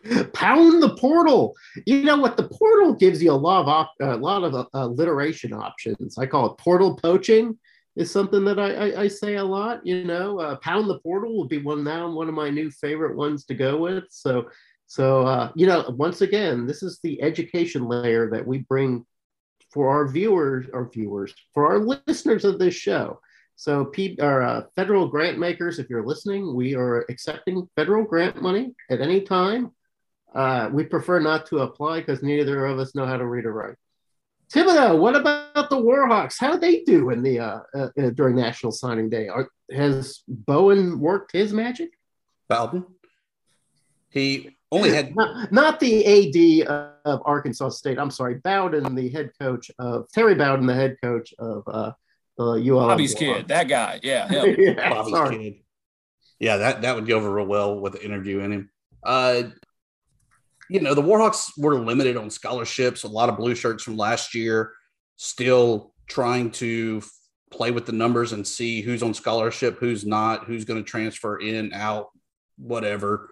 Pound the portal. You know what? The portal gives you a lot of op- a lot of uh, alliteration options. I call it portal poaching. Is something that I, I, I say a lot. You know, uh, pound the portal will be one now one of my new favorite ones to go with. So, so uh, you know, once again, this is the education layer that we bring for our viewers, our viewers, for our listeners of this show. So, P, our uh, federal grant makers, if you're listening, we are accepting federal grant money at any time. Uh, we prefer not to apply because neither of us know how to read or write. Thibodeaux, what about the Warhawks? How do they do in the uh, uh, uh, during National Signing Day? Are, has Bowen worked his magic? Bowden. He only had not, not, the AD of Arkansas State. I'm sorry, Bowden, the head coach of Terry Bowden, the head coach of uh, uh, UL. Bobby's kid, that guy. Yeah, yeah Bobby's sorry. kid. Yeah, that that would go over real well with the interview in him. Uh, you know, the Warhawks were limited on scholarships. A lot of blue shirts from last year, still trying to play with the numbers and see who's on scholarship, who's not, who's going to transfer in, out, whatever.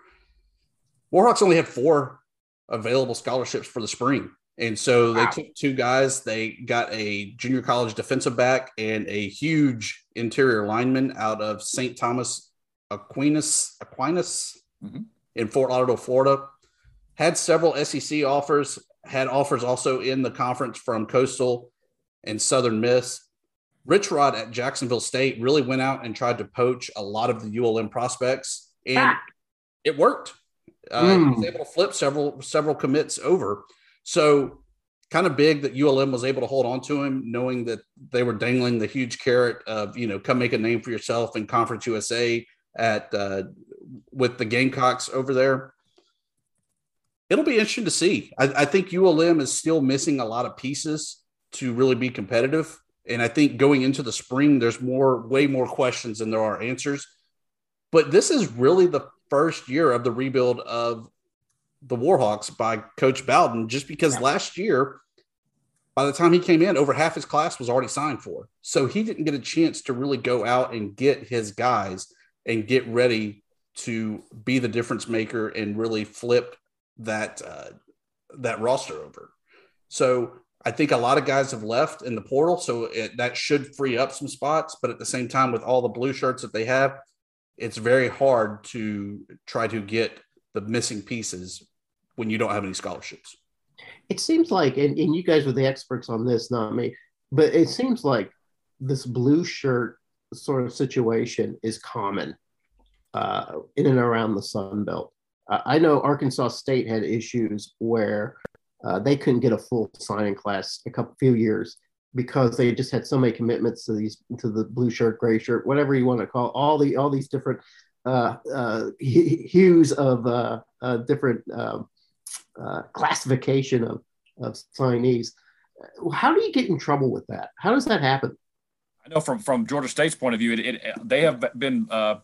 Warhawks only had four available scholarships for the spring. And so they wow. took two guys. They got a junior college defensive back and a huge interior lineman out of St. Thomas Aquinas, Aquinas mm-hmm. in Fort Lauderdale, Florida had several SEC offers, had offers also in the conference from Coastal and Southern Miss. Rich Rod at Jacksonville State really went out and tried to poach a lot of the ULM prospects, and ah. it worked. Uh, mm. He was hmm. able to flip several several commits over. So kind of big that ULM was able to hold on to him, knowing that they were dangling the huge carrot of you know come make a name for yourself in Conference USA at uh, with the Gamecocks over there it'll be interesting to see. I, I, think ULM is still missing a lot of pieces to really be competitive. And I think going into the spring, there's more, way more questions than there are answers. But this is really the first year of the rebuild of the Warhawks by Coach Bowden, just because last year, by the time he came in, over half his class was already signed for. So he didn't get a chance to really go out and get his guys and get ready to be the difference maker and really flip that uh, that roster over. So I think a lot of guys have left in the portal, so it, that should free up some spots. But at the same time, with all the blue shirts that they have, it's very hard to try to get the missing pieces when you don't have any scholarships. It seems like, and, and you guys are the experts on this, not me, but it seems like this blue shirt sort of situation is common uh, in and around the Sun Belt. I know Arkansas State had issues where uh, they couldn't get a full signing class a couple few years because they just had so many commitments to these to the blue shirt, gray shirt, whatever you want to call it, all the all these different uh, uh, hues of uh, uh different um, uh, classification of of signees. How do you get in trouble with that? How does that happen? I know from from Georgia State's point of view, it, it they have been uh,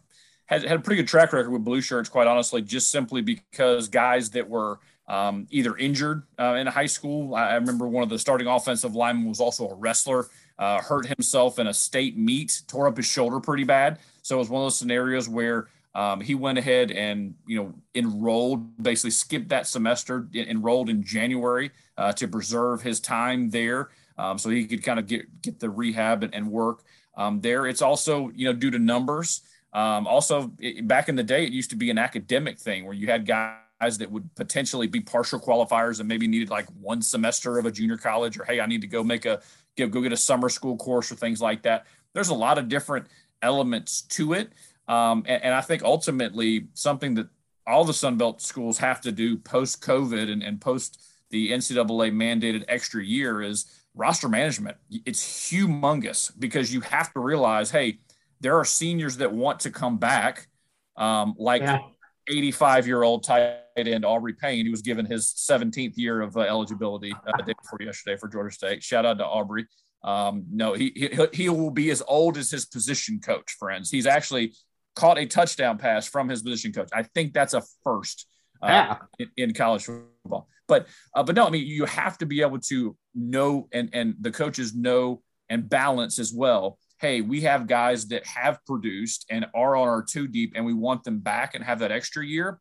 had had a pretty good track record with blue shirts, quite honestly, just simply because guys that were um, either injured uh, in high school. I, I, remember one of the starting offensive linemen was also a wrestler, uh, hurt himself in a state meet, tore up his shoulder pretty bad. So it was one of those scenarios where um, he went ahead and you know enrolled, basically skipped that semester, enrolled in January uh, to preserve his time there, um, so he could kind of get get the rehab and, and work um, there. It's also you know due to numbers. Um, also, it, back in the day, it used to be an academic thing where you had guys that would potentially be partial qualifiers and maybe needed like one semester of a junior college or hey i need to go make a go, get a summer school course or things like that. There's a lot of different elements to it. Um, and, and, i think ultimately something that all the sunbelt schools have to do post covid and, and post the ncaa mandated extra year is roster management. It's humongous because you have to realize hey there are seniors that want to come back um, like yeah. 85 year old tight end Aubrey Payne. He was given his 17th year of uh, eligibility uh, day before yesterday for Georgia State. Shout out to Aubrey. Um, no, he, he he will be as old as his position coach. Friends, he's actually caught a touchdown pass from his position coach. I think that's a first uh, yeah. in, in, college football. But uh, but no, I mean you have to be able to know and and the coaches know and balance as well hey, we have guys that have produced and are on our two deep and we want them back and have that extra year.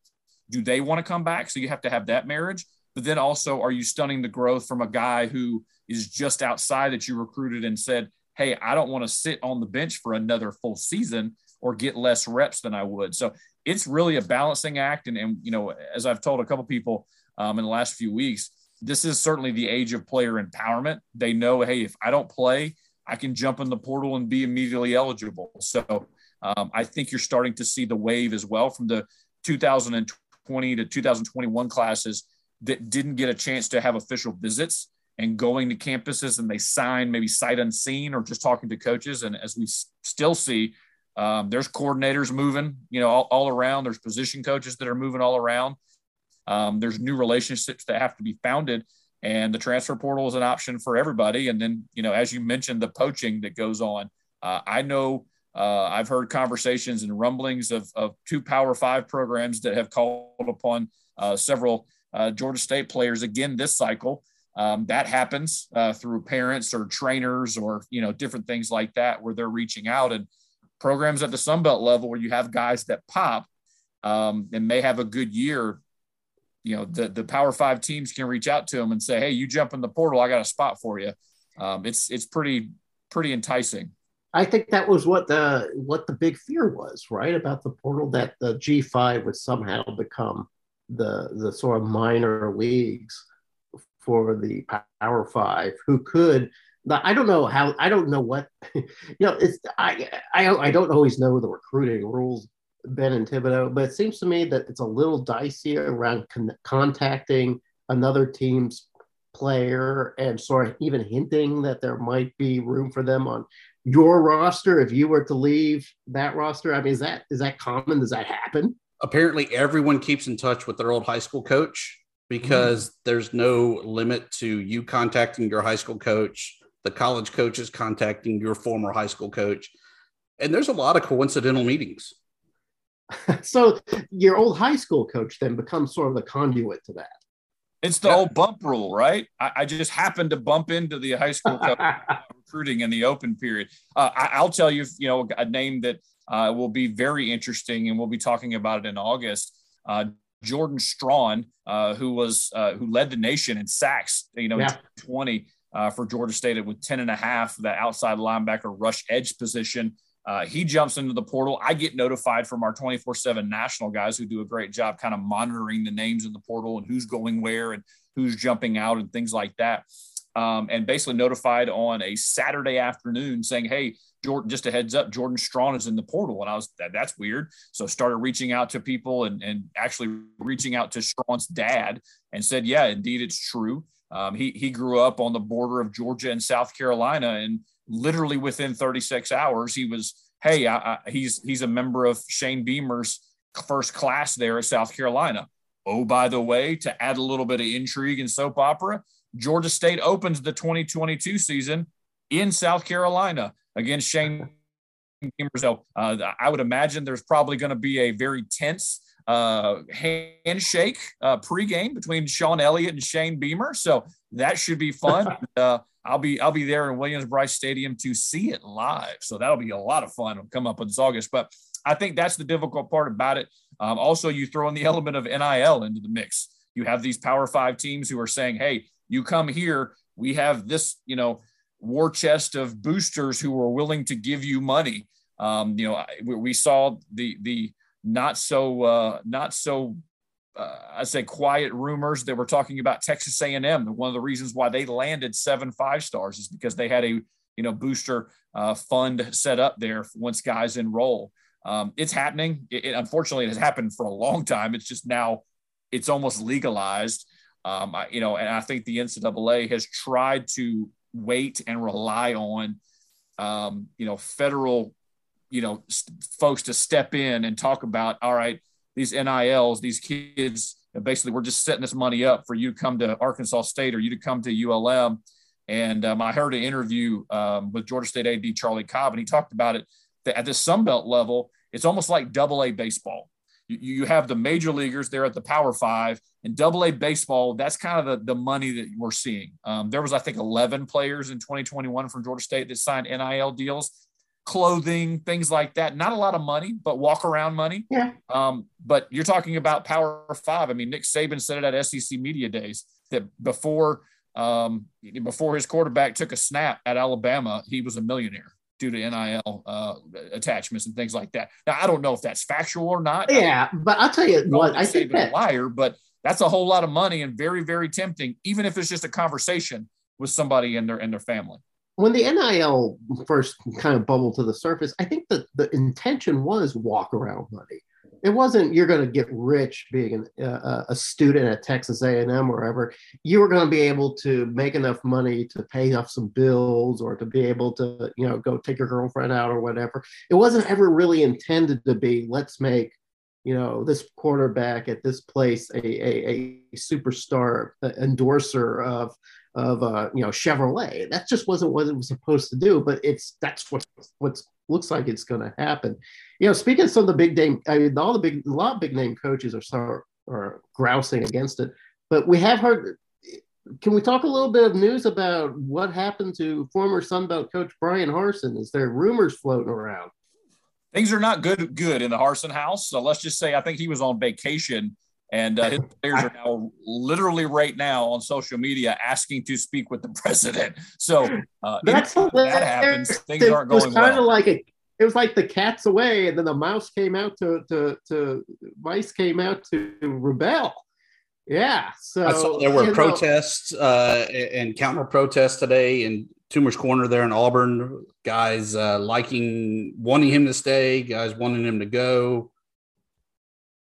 Do they want to come back? So you have to have that marriage. But then also, are you stunning the growth from a guy who is just outside that you recruited and said, hey, I don't want to sit on the bench for another full season or get less reps than I would. So it's really a balancing act. And, and you know, as I've told a couple people um, in the last few weeks, this is certainly the age of player empowerment. They know, hey, if I don't play, I can jump in the portal and be immediately eligible. So um, I think you're starting to see the wave as well from the 2020 to 2021 classes that didn't get a chance to have official visits and going to campuses and they sign maybe sight unseen or just talking to coaches. And as we s- still see, um, there's coordinators moving, you know, all, all, around. There's position coaches that are moving all around. Um, there's new relationships that have to be founded and the transfer portal is an option for everybody. And then, you know, as you mentioned, the poaching that goes on. Uh, I know uh, I've heard conversations and rumblings of, of two Power Five programs that have called upon uh, several uh, Georgia State players again this cycle. Um, that happens uh, through parents or trainers or you know different things like that where they're reaching out and programs at the Sun Belt level where you have guys that pop um, and may have a good year you know the the Power Five teams can reach out to them and say, "Hey, you jump in the portal, I got a spot for you." Um, it's it's pretty pretty enticing. I think that was what the what the big fear was, right, about the portal that the G five would somehow become the the sort of minor leagues for the Power Five, who could. I don't know how. I don't know what. You know, it's I I I don't always know the recruiting rules Ben and Thibodeaux, but it seems to me that it's a little dicey around con- contacting another team's player and sort of even hinting that there might be room for them on your roster if you were to leave that roster. I mean, is that is that common? Does that happen? Apparently, everyone keeps in touch with their old high school coach because mm. there's no limit to you contacting your high school coach, the college coaches contacting your former high school coach. And there's a lot of coincidental meetings. so your old high school coach then becomes sort of the conduit to that. It's the old bump rule, right? I, I, just happened to bump into the high school recruiting in the open period. Uh, I, will tell you, you know, a name that uh, will be very interesting, and we'll be talking about it in August. Uh, Jordan Strachan, uh, who was uh, who led the nation in sacks, you know, yeah. 20 uh, for Georgia State with 10 and a half, that outside linebacker rush edge position. Uh, he jumps into the portal. I get notified from our 24 7 national guys who do a great job kind of monitoring the names in the portal and who's going where and who's jumping out and things like that. Um, and basically notified on a Saturday afternoon saying, Hey, Jordan, just a heads up, Jordan Strachan is in the portal. And I was, that, that's weird. So started reaching out to people and, and actually reaching out to Strachan's dad and said, Yeah, indeed, it's true. Um, he he grew up on the border of Georgia and South Carolina, and literally within 36 hours, he was hey, I, I, he's he's a member of Shane Beamer's first class there at South Carolina. Oh, by the way, to add a little bit of intrigue and soap opera, Georgia State opens the 2022 season in South Carolina against Shane Beamer. So uh, I would imagine there's probably going to be a very tense uh, handshake uh, pregame between Shawn Elliott and Shane Beamer. So that should be fun. uh, I'll be I'll be there in Williams-Brice Stadium to see it live. So that'll be a lot of fun. It'll come up in August. But I think that's the difficult part about it. Um, also, you throw in the element of NIL into the mix. You have these Power Five teams who are saying, "Hey, you come here. We have this, you know, war chest of boosters who are willing to give you money." Um, you know, we saw the the not so uh, not so uh, I say quiet rumors that were talking about Texas A&M. One of the reasons why they landed seven five stars is because they had a you know booster uh, fund set up there once guys enroll. Um, it's happening. It, it, unfortunately, it has happened for a long time. It's just now it's almost legalized. Um, I, you know, and I think the NCAA has tried to wait and rely on um, you know federal you know folks to step in and talk about all right these nils these kids basically we're just setting this money up for you to come to arkansas state or you to come to ulm and um, i heard an interview um, with georgia state ad charlie cobb and he talked about it that at the sunbelt level it's almost like double a baseball. You, you have the major leaguers there at the power five and double a baseball that's kind of the, the money that we're seeing. Um, there was i think 11 players in 2021 from georgia state that signed nil deals clothing, things like that. Not a lot of money, but walk around money. Yeah. Um, but you're talking about Power Five. I mean, Nick Saban said it at SEC Media Days that before um, before his quarterback took a snap at Alabama, he was a millionaire due to NIL uh, attachments and things like that. Now, I don't know if that's factual or not. Yeah, but I'll tell you what, I think that a liar, but that's a whole lot of money and very, very tempting, even if it's just a conversation with somebody in their in their family when the NIL first kind of bubbled to the surface, I think that the intention was walk around money. It wasn't you're going to get rich being an, uh, a student at Texas A&M or wherever. You were going to be able to make enough money to pay off some bills or to be able to, you know, go take your girlfriend out or whatever. It wasn't ever really intended to be let's make, you know, this quarterback at this place a, a, a superstar endorser of of uh, you know Chevrolet. That just wasn't what it was supposed to do, but it's that's what what looks like it's going to happen. You know, speaking of some of the big name, I mean, all the big a lot of big name coaches are are, are grousing against it, but we have heard. Can we talk a little bit of news about what happened to former Sunbelt coach Bryan Harsin? Is there rumors floating around? Things are not good good in the Harson house. So let's just say I think he was on vacation and uh, his players are now literally right now on social media asking to speak with the president. So uh, That's if that happens, things it aren't going was kind well. of like a, it was like the cat's away, and then the mouse came out to to to mice came out to rebel. Yeah, so I saw there were protests uh, and counter protests today in Toomer's Corner there in Auburn. Guys uh, liking, wanting him to stay, guys wanting him to go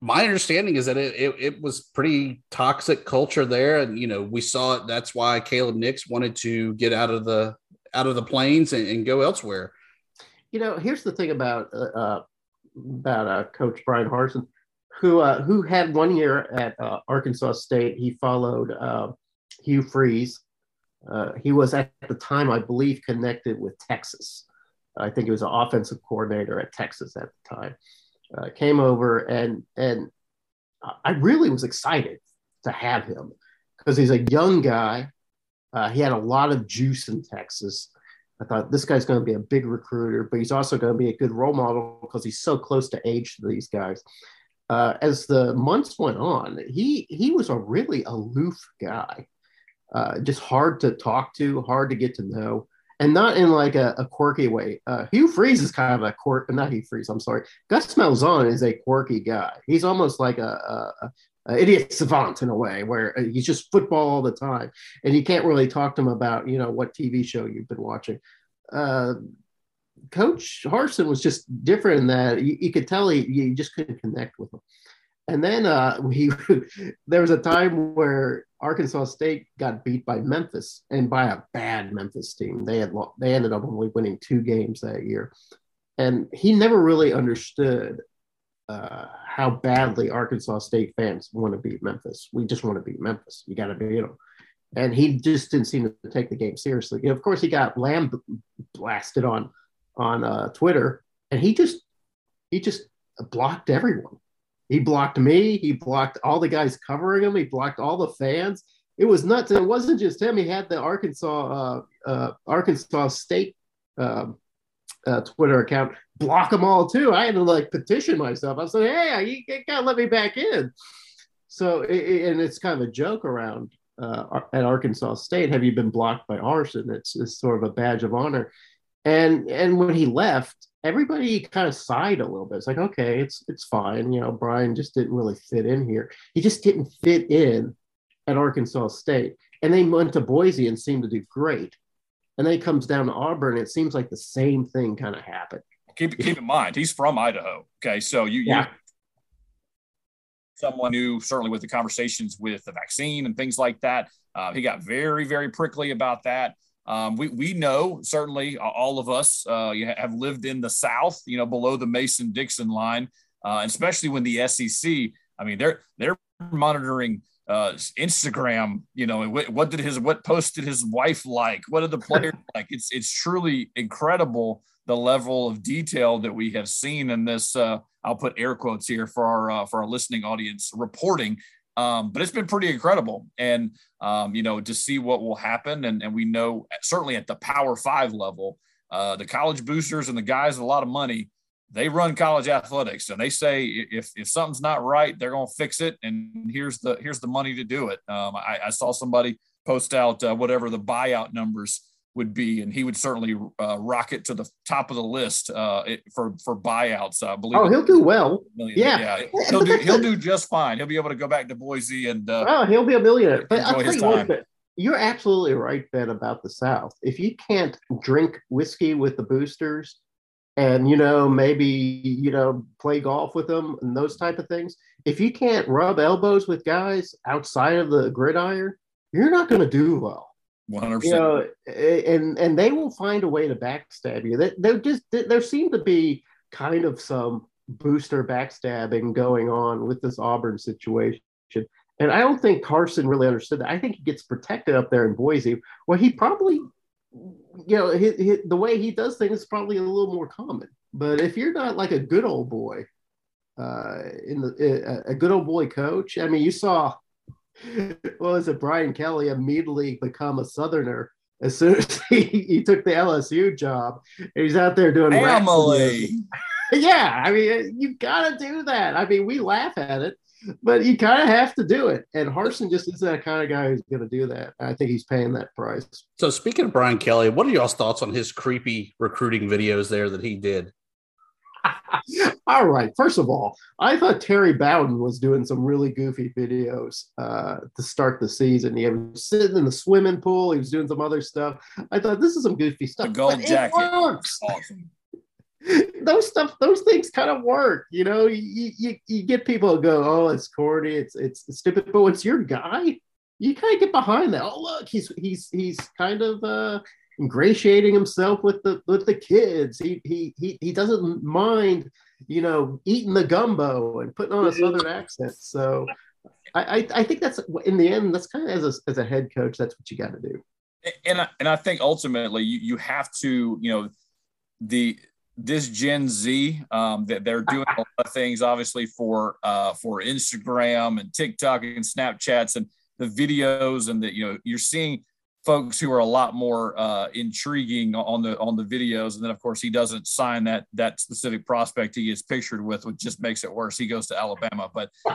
my understanding is that it, it, it, was pretty toxic culture there. And you know we saw it. That's why caleb nix wanted to get out of the out of the plains and, and go elsewhere. You know here's the thing about uh, uh about uh, coach bryan harsin who uh, who had one year at uh, arkansas state. He followed uh, hugh freeze. He was at the time i believe connected with texas. I think he was an offensive coordinator at texas at the time uh, came over and and I really was excited to have him because he's a young guy. Uh, he had a lot of juice in Texas. I thought this guy's going to be a big recruiter, but he's also going to be a good role model because he's so close to age to these guys. Uh, as the months went on, he he was a really aloof guy, uh, just hard to talk to, hard to get to know and not in like a, a quirky way. Uh, Hugh Freeze is kind of a quirk, not Hugh Freeze. I'm sorry. Gus Malzahn is a quirky guy. He's almost like a, a, a, idiot savant in a way, where uh, he's just football all the time, and you can't really talk to him about you know what TV show you've been watching. Uh, Coach Harsin was just different in that you, you could tell he you just couldn't connect with him. and then uh, we there was a time where Arkansas State got beat by Memphis and by a bad Memphis team. They had they ended up only winning two games that year, and he never really understood uh, how badly Arkansas State fans want to beat Memphis. We just want to beat Memphis. You got to beat them. And he just didn't seem to take the game seriously. And of course, he got lamb blasted on on uh, Twitter, and he just he just blocked everyone. He blocked me. He blocked all the guys covering him. He blocked all the fans. It was nuts. It wasn't just him. He had the Arkansas uh, uh, Arkansas State um, uh, Twitter account block them all too. I had to like petition myself. I said, "Hey, you, you gotta let me back in." So, it, and it's kind of a joke around uh, at Arkansas State. Have you been blocked by Harsin? It's, it's sort of a badge of honor. And and when he left, everybody kind of sighed a little bit. It's like, okay, it's it's fine. You know, Bryan just didn't really fit in here. He just didn't fit in at Arkansas State. And they went to Boise and seemed to do great. And then he comes down to Auburn. And it seems like the same thing kind of happened. Keep keep in mind, he's from Idaho. Okay, so you, yeah. you someone new, certainly with the conversations with the vaccine and things like that. Uh, he got very, very prickly about that. Um, we, we know certainly all of us uh, have lived in the South, you know, below the Mason Dixon line, uh, especially when the SEC. I mean, they're they're monitoring uh, Instagram. You know, what, what did his what post did his wife like? What did the players like? It's it's truly incredible the level of detail that we have seen in this. Uh, I'll put air quotes here for our uh, for our listening audience reporting um, but it's been pretty incredible. And, um, you know, to see what will happen. And, and we know certainly at the power five level, uh, the college boosters and the guys with a lot of money, they run college athletics and they say if, if something's not right, they're going to fix it. And here's the, here's the money to do it. Um, I, I, saw somebody post out uh, whatever the buyout numbers would be, and he would certainly uh, rocket to the top of the list uh, for for buyouts. I believe. Oh, he'll do well. Yeah. yeah, he'll do he'll do just fine. He'll be able to go back to Boise and. Uh, oh, he'll be a millionaire. But I'll tell you what, you're absolutely right, Ben, about the South. If you can't drink whiskey with the boosters, and you know maybe you know play golf with them and those type of things, if you can't rub elbows with guys outside of the gridiron, you're not going to do well. 100%. You know, and and they will find a way to backstab you. That there just there seemed to be kind of some booster backstabbing going on with this Auburn situation. And I don't think Harsin really understood that. I think he gets protected up there in Boise. Well, he probably, you know, he, he, the way he does things is probably a little more common. But if you're not like a good old boy, uh, in the a good old boy coach, I mean, you saw what was it? Brian Kelly immediately become a Southerner as soon as he, he took the LSU job. he's out there doing Emily. yeah, I mean, uh, you got to do that. I mean, we laugh at it, but you kind of have to do it. And Harsin just is that kind of guy who's going to do that. I think he's paying that price. So, speaking of Brian Kelly, what are y'all's thoughts on his creepy recruiting videos there that he did? all right. First of all, I thought Terry Bowden was doing some really goofy videos uh, to start the season. He was sitting in the swimming pool. He was doing some other stuff. I thought this is some goofy stuff. The gold jacket. works. Awesome. those stuff, those things kind of work. You know, you, you, you get people to go, oh, it's corny, it's, it's stupid, but it's your guy. You kind of get behind that. Oh, look, he's he's he's kind of uh, ingratiating himself with the with the kids. He he he he doesn't mind, you know, eating the gumbo and putting on a southern accent. So I, I, I think that's in the end that's kind of as a as a head coach that's what you got to do. And I, and I think ultimately you you have to you know the this Gen Z um, that they're doing a lot of things obviously for uh, for Instagram and TikTok and Snapchats and the videos and that you know you're seeing folks who are a lot more uh, intriguing on the on the videos, and then of course he doesn't sign that that specific prospect he is pictured with, which just makes it worse. He goes to Alabama, but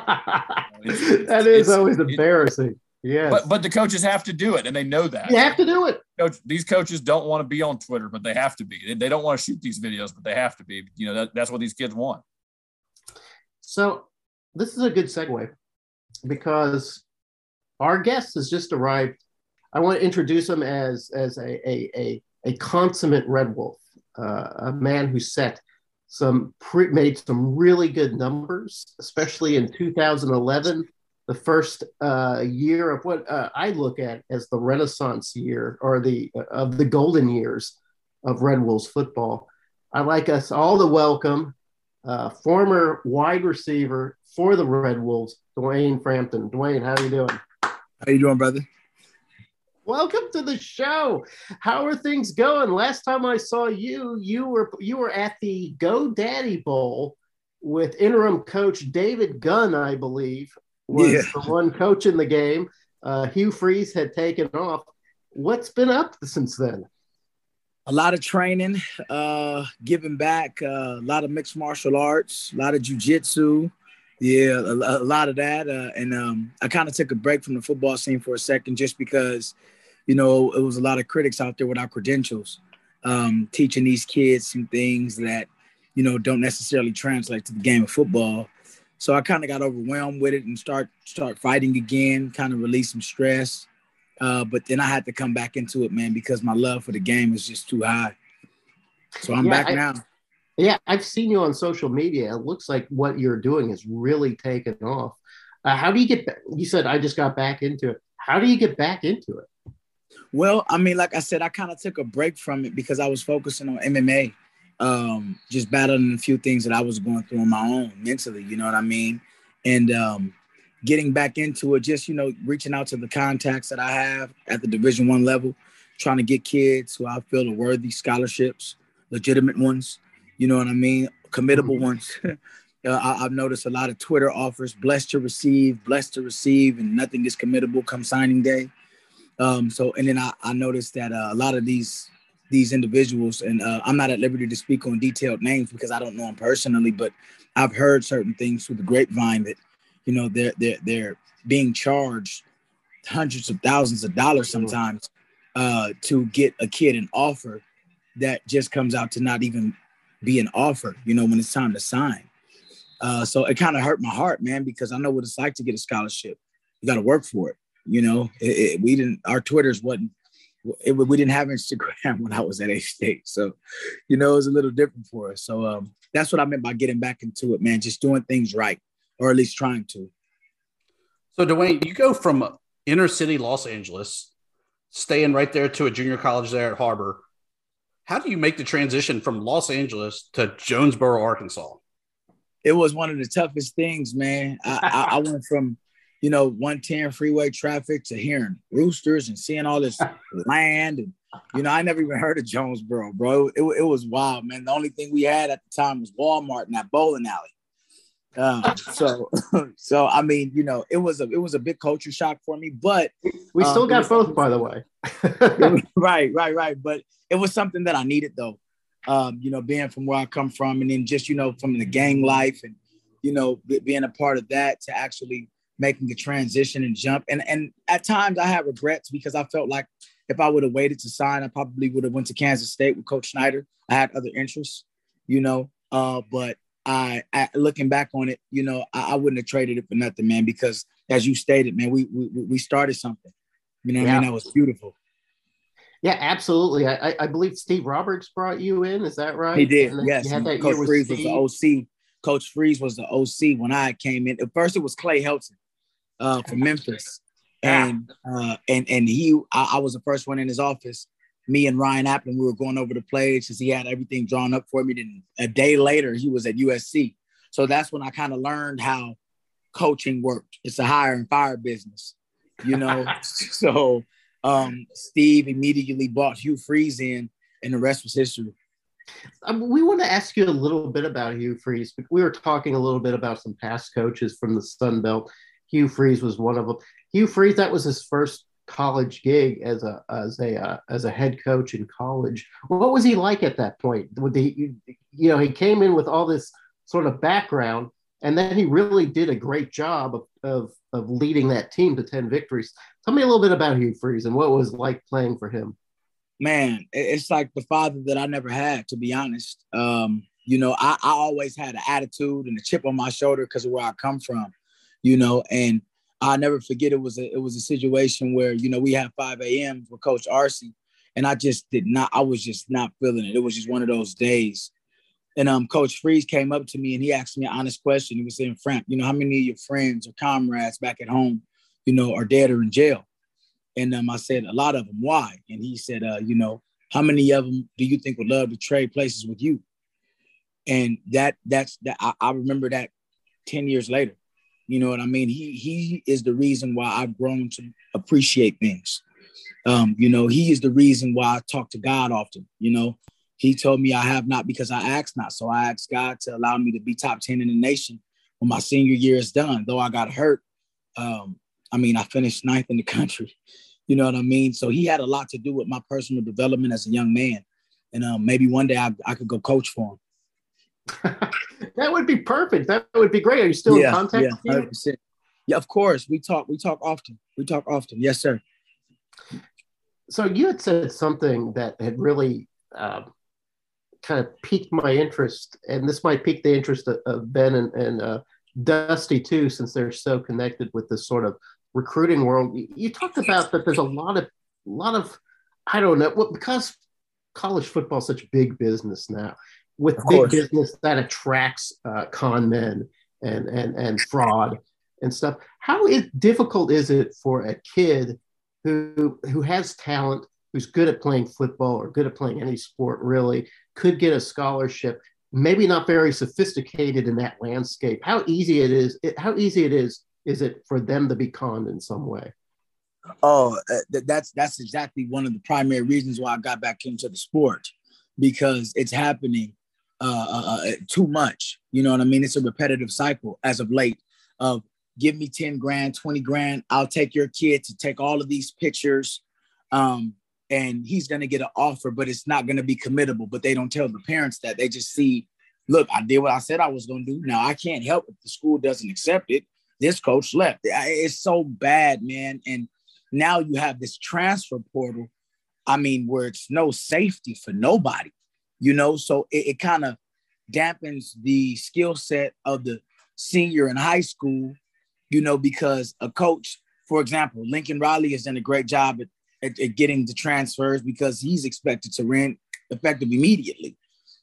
it's, it's, that is always embarrassing. Yeah, but but the coaches have to do it, and they know that. You have to do it. Coach, these coaches don't want to be on Twitter, but they have to be. They, they don't want to shoot these videos, but they have to be. You know that, that's what these kids want. So this is a good segue because our guest has just arrived I want to introduce him as, as a, a, a, a consummate Red Wolf, uh, a man who set some pre- made some really good numbers, especially in 2011, the first uh, year of what uh, I look at as the Renaissance year or the uh, of the golden years of Red Wolves football. I'd like us all to welcome uh, former wide receiver for the Red Wolves, Dwayne Frampton. Dwayne, how are you doing? How you doing, brother? Welcome to the show. How are things going? Last time I saw you, you were you were at the GoDaddy Bowl with interim coach David Gunn, I believe, was yeah. the one coaching the game. Uh, Hugh Freeze had taken off. What's been up since then? A lot of training, uh, giving back, uh, a lot of mixed martial arts, a lot of jujitsu. Yeah, a, a, lot of that. Uh, and um, I kind of took a break from the football scene for a second just because you know, it was a lot of critics out there without credentials, um, teaching these kids some things that, you know, don't necessarily translate to the game of football. So I kind of got overwhelmed with it and start start fighting again, kind of release some stress. Uh, but then I had to come back into it, man, because my love for the game is just too high. So I'm yeah, back I, now. Yeah, I've seen you on social media. It looks like what you're doing is really taking off. Uh, how do you get? Back? You said I just got back into it. How do you get back into it? Well, I mean, like I said, I kind of took a break from it because I was focusing on MMA, um, just battling a few things that I was going through on my own mentally. You know what I mean? And um, getting back into it, just you know, reaching out to the contacts that I have at the Division One level, trying to get kids who I feel are worthy scholarships, legitimate ones. You know what I mean? Committable mm-hmm. ones. Uh, I, have noticed a lot of Twitter offers, blessed to receive, blessed to receive, and nothing is committable come signing day. Um, so, and then I, I noticed that uh, a lot of these these individuals, and uh, I'm not at liberty to speak on detailed names because I don't know them personally, but I've heard certain things through the grapevine that, you know, they're they're they're being charged hundreds of thousands of dollars sometimes uh, to get a kid an offer that just comes out to not even be an offer, you know, when it's time to sign. Uh, so it kind of hurt my heart, man, because I know what it's like to get a scholarship. You got to work for it. You know, it, it, we didn't. Our Twitters wasn't. It, we didn't have Instagram when I was at A State, so you know it was a little different for us. So um, that's what I meant by getting back into it, man. Just doing things right, or at least trying to. So Dwayne, you go from inner city Los Angeles, staying right there to a junior college there at Harbor. How do you make the transition from Los Angeles to Jonesboro, Arkansas? It was one of the toughest things, man. I, I, I went from you know, 110 freeway traffic to hearing roosters and seeing all this land. And, you know, I never even heard of Jonesboro, bro. It, it was wild, man. The only thing we had at the time was Walmart and that bowling alley. Um, so, so I mean, you know, it was a it was a big culture shock for me, but we still um, got both, by the way. right, right, right. But it was something that I needed, though. Um, you know, being from where I come from, and then just you know from the gang life, and you know being a part of that to actually making a transition and jump. And and at times I have regrets because I felt like if I would have waited to sign, I probably would have went to Kansas State with Coach Snyder. I had other interests, you know. Uh, but I, I, looking back on it, you know, I, I, wouldn't have traded it for nothing, man. Because as you stated, man, we we, we started something. You know, yeah. I mean, that was beautiful. Yeah, absolutely. I, I believe Steve Roberts brought you in. Is that right? He did. Yes. Coach Freeze was the OC. Coach Freeze was the OC when I came in. At first, it was Clay Helton uh, from Memphis, and uh, and and he, I, I, was the first one in his office. Me and Ryan Aplin, we were going over the plays because he had everything drawn up for me. Then a day later, he was at USC, so that's when I kind of learned how coaching worked. It's a hire and fire business, you know. so um, Steve immediately bought Hugh Freeze in, and the rest was history. Um, we want to ask you a little bit about Hugh Freeze. But we were talking a little bit about some past coaches from the Sun Belt. Hugh Freeze was one of them. Hugh Freeze, that was his first college gig as a as a uh, as a head coach in college. What was he like at that point? Would he, you know, he came in with all this sort of background, and then he really did a great job of of, of leading that team to ten victories. Tell me a little bit about Hugh Freeze and what it was like playing for him. Man, it's like the father that I never had, to be honest. Um, you know, I, I always had an attitude and a chip on my shoulder because of where I come from you know, and I'll never forget it was a it was a situation where, you know, we had 5 a.m. with Coach Arce, and I just did not, I was just not feeling it. It was just one of those days. And um, Coach Freeze came up to me and he asked me an honest question. He was saying, Frank, you know, how many of your friends or comrades back at home, you know, are dead or in jail? And um, I said, a lot of them. Why? And he said, uh, you know, how many of them do you think would love to trade places with you? And that that's that I, I remember that 10 years later. You know what I mean? He he is the reason why I've grown to appreciate things. Um, you know, he is the reason why I talk to God often. You know, he told me I have not because I asked not. So I asked God to allow me to be top 10 in the nation when my senior year is done. Though I got hurt, um, I mean, I finished ninth in the country. You know what I mean? So he had a lot to do with my personal development as a young man. And um, maybe one day I, I could go coach for him. that would be perfect. That would be great. Are you still yeah, in contact? Yeah, 100%. yeah, of course. We talk. We talk often. We talk often. Yes, sir. So you had said something that had really uh, kind of piqued my interest, and this might pique the interest of, of Ben and, and uh, Dusty too, since they're so connected with this sort of recruiting world. You talked about that there's a lot of, a lot of, I don't know, well, because college football is such big business now. With of big course. business that attracts uh, con men and and and fraud and stuff. How is, difficult is it for a kid who who has talent, who's good at playing football or good at playing any sport, really could get a scholarship? Maybe not very sophisticated in that landscape. How easy it is? It, how easy it is is it for them to be conned in some way? Oh, uh, that's that's exactly one of the primary reasons why I got back into the sport because it's happening uh, uh, uh, too much. You know what I mean? It's a repetitive cycle as of late of give me 10 grand, 20 grand. I'll take your kid to take all of these pictures. Um, and he's going to get an offer, but it's not going to be committable. But they don't tell the parents that. They just see, look, I did what I said I was going to do. Now I can't help if the school doesn't accept it this coach left. It's so bad, man. And now you have this transfer portal. I mean, where it's no safety for nobody, you know. So it, it kind of dampens the skill set of the senior in high school, you know, because a coach, for example, Lincoln Riley has done a great job at, at, at getting the transfers because he's expected to rent effective immediately.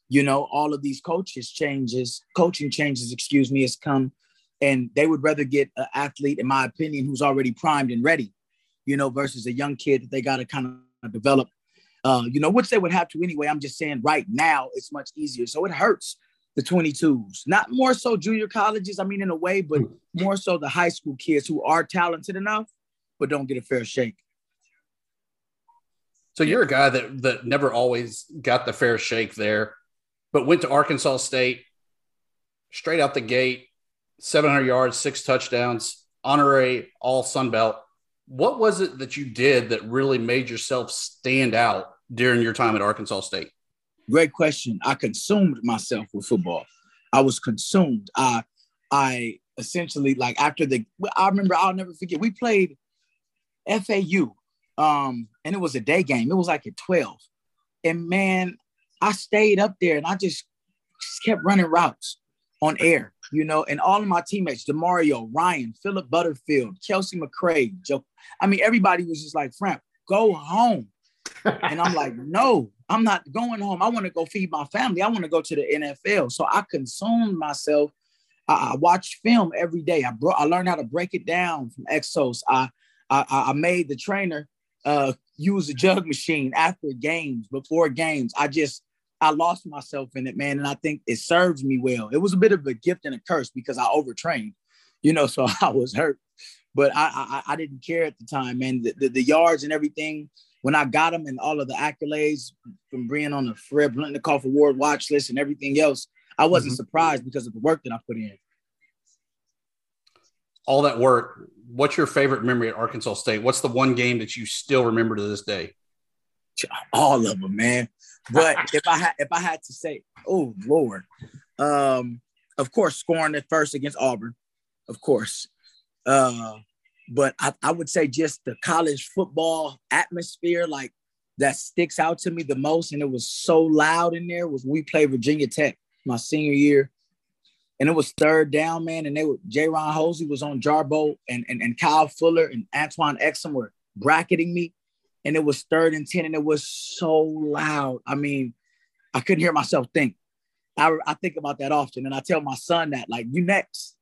You know, all of these coaches changes, coaching changes, excuse me, has come and they would rather get an athlete, in my opinion, who's already primed and ready, you know, versus a young kid that they got to kind of develop, uh, you know, which they would have to anyway. I'm just saying right now it's much easier. So it hurts the 22s, not more so junior colleges, I mean, in a way, but hmm. more so the high school kids who are talented enough, but don't get a fair shake. So you're a guy that that never always got the fair shake there, but went to Arkansas State straight out the gate, 700 yards, six touchdowns, honorary all Sun Belt. What was it that you did that really made yourself stand out during your time at Arkansas State? Great question. I consumed myself with football. I was consumed. I I essentially like after the I remember I'll never forget. We played FAU. Um, and it was a day game. It was like at 12. And man, I stayed up there and I just, just kept running routes on air you know, and all of my teammates, Demario, Ryan, Philip Butterfield, Kelsey McCray, Joe. I mean, everybody was just like, Frank, go home. And I'm like, no, I'm not going home. I want to go feed my family. I want to go to the NFL. So I consumed myself. I, I watched film every day. I brought, I learned how to break it down from Exos. I, I, I made the trainer uh, use a jug machine after games, before games. I just I lost myself in it, man, and I think it serves me well. It was a bit of a gift and a curse because I overtrained, you know, so I was hurt, but I I, I didn't care at the time, man. The, the, the, yards and everything when I got them and all of the accolades from being on the Fred Biletnikoff Award watch list and everything else, I wasn't mm-hmm. surprised because of the work that I put in. All that work. What's your favorite memory at Arkansas State? What's the one game that you still remember to this day? All of them, man. But if I had if I had to say, oh Lord, um, of course, scoring at first against Auburn, of course. Uh, but I, I would say just the college football atmosphere, like that sticks out to me the most, and it was so loud in there. Was we played Virginia Tech my senior year, and it was third down, man, and they were Jayron Hosley was on Jarboe, and, and and Kyle Fuller and Antone Exum were bracketing me and it was third and 10 and it was so loud. I mean, I couldn't hear myself think. I, I think about that often, and I tell my son that like you next,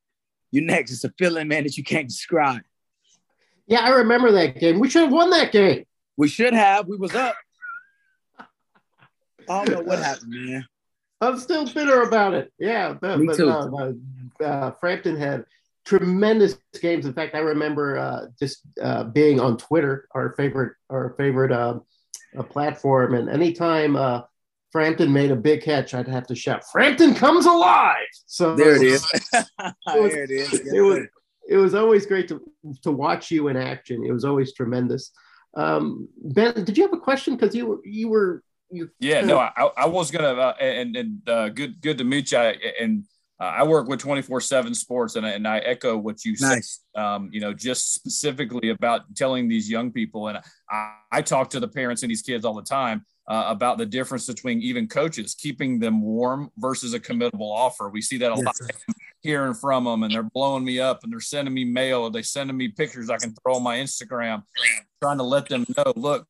you next. It's a feeling, man, that you can't describe. Yeah, I remember that game. We should have won that game. We should have. We was up. I don't know what happened, man. I'm still bitter about it. Yeah, but, Me too. Uh, uh, Frampton had tremendous games. In fact, I remember uh, just uh, being on Twitter, our favorite, our favorite uh, platform, and anytime uh, Frampton made a big catch, I'd have to shout, "Frampton comes alive!" So there it is. it was, there it is. It was, it was always great to to watch you in action. It was always tremendous. Um, ben, did you have a question? Because you were you were you. Yeah, no, I, I was gonna uh, and and uh, good good to meet you. And uh, I work with 24 seven sports and, and I echo what you nice. said, um, you know, just specifically about telling these young people. And I, I talk to the parents and these kids all the time uh, about the difference between even coaches keeping them warm versus a committable offer. We see that a yes, lot hearing from them and they're blowing me up and they're sending me mail. They sending me pictures I can throw on my Instagram, trying to let them know, look,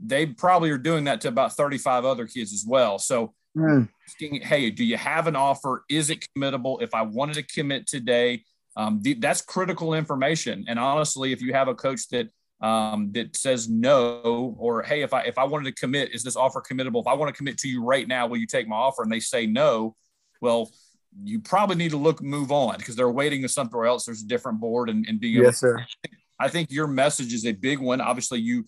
they probably are doing that to about 35 other kids as well. So mm. asking, hey, do you have an offer? Is it committable? If I wanted to commit today, um, the, that's critical information. And honestly, if you have a coach that um, that says no, or hey, if I if I wanted to commit, is this offer committable? If I want to commit to you right now, will you take my offer? And they say no, well, you probably need to look move on because they're waiting to somewhere else. There's a different board and, and being yes, sir. I think your message is a big one. Obviously, you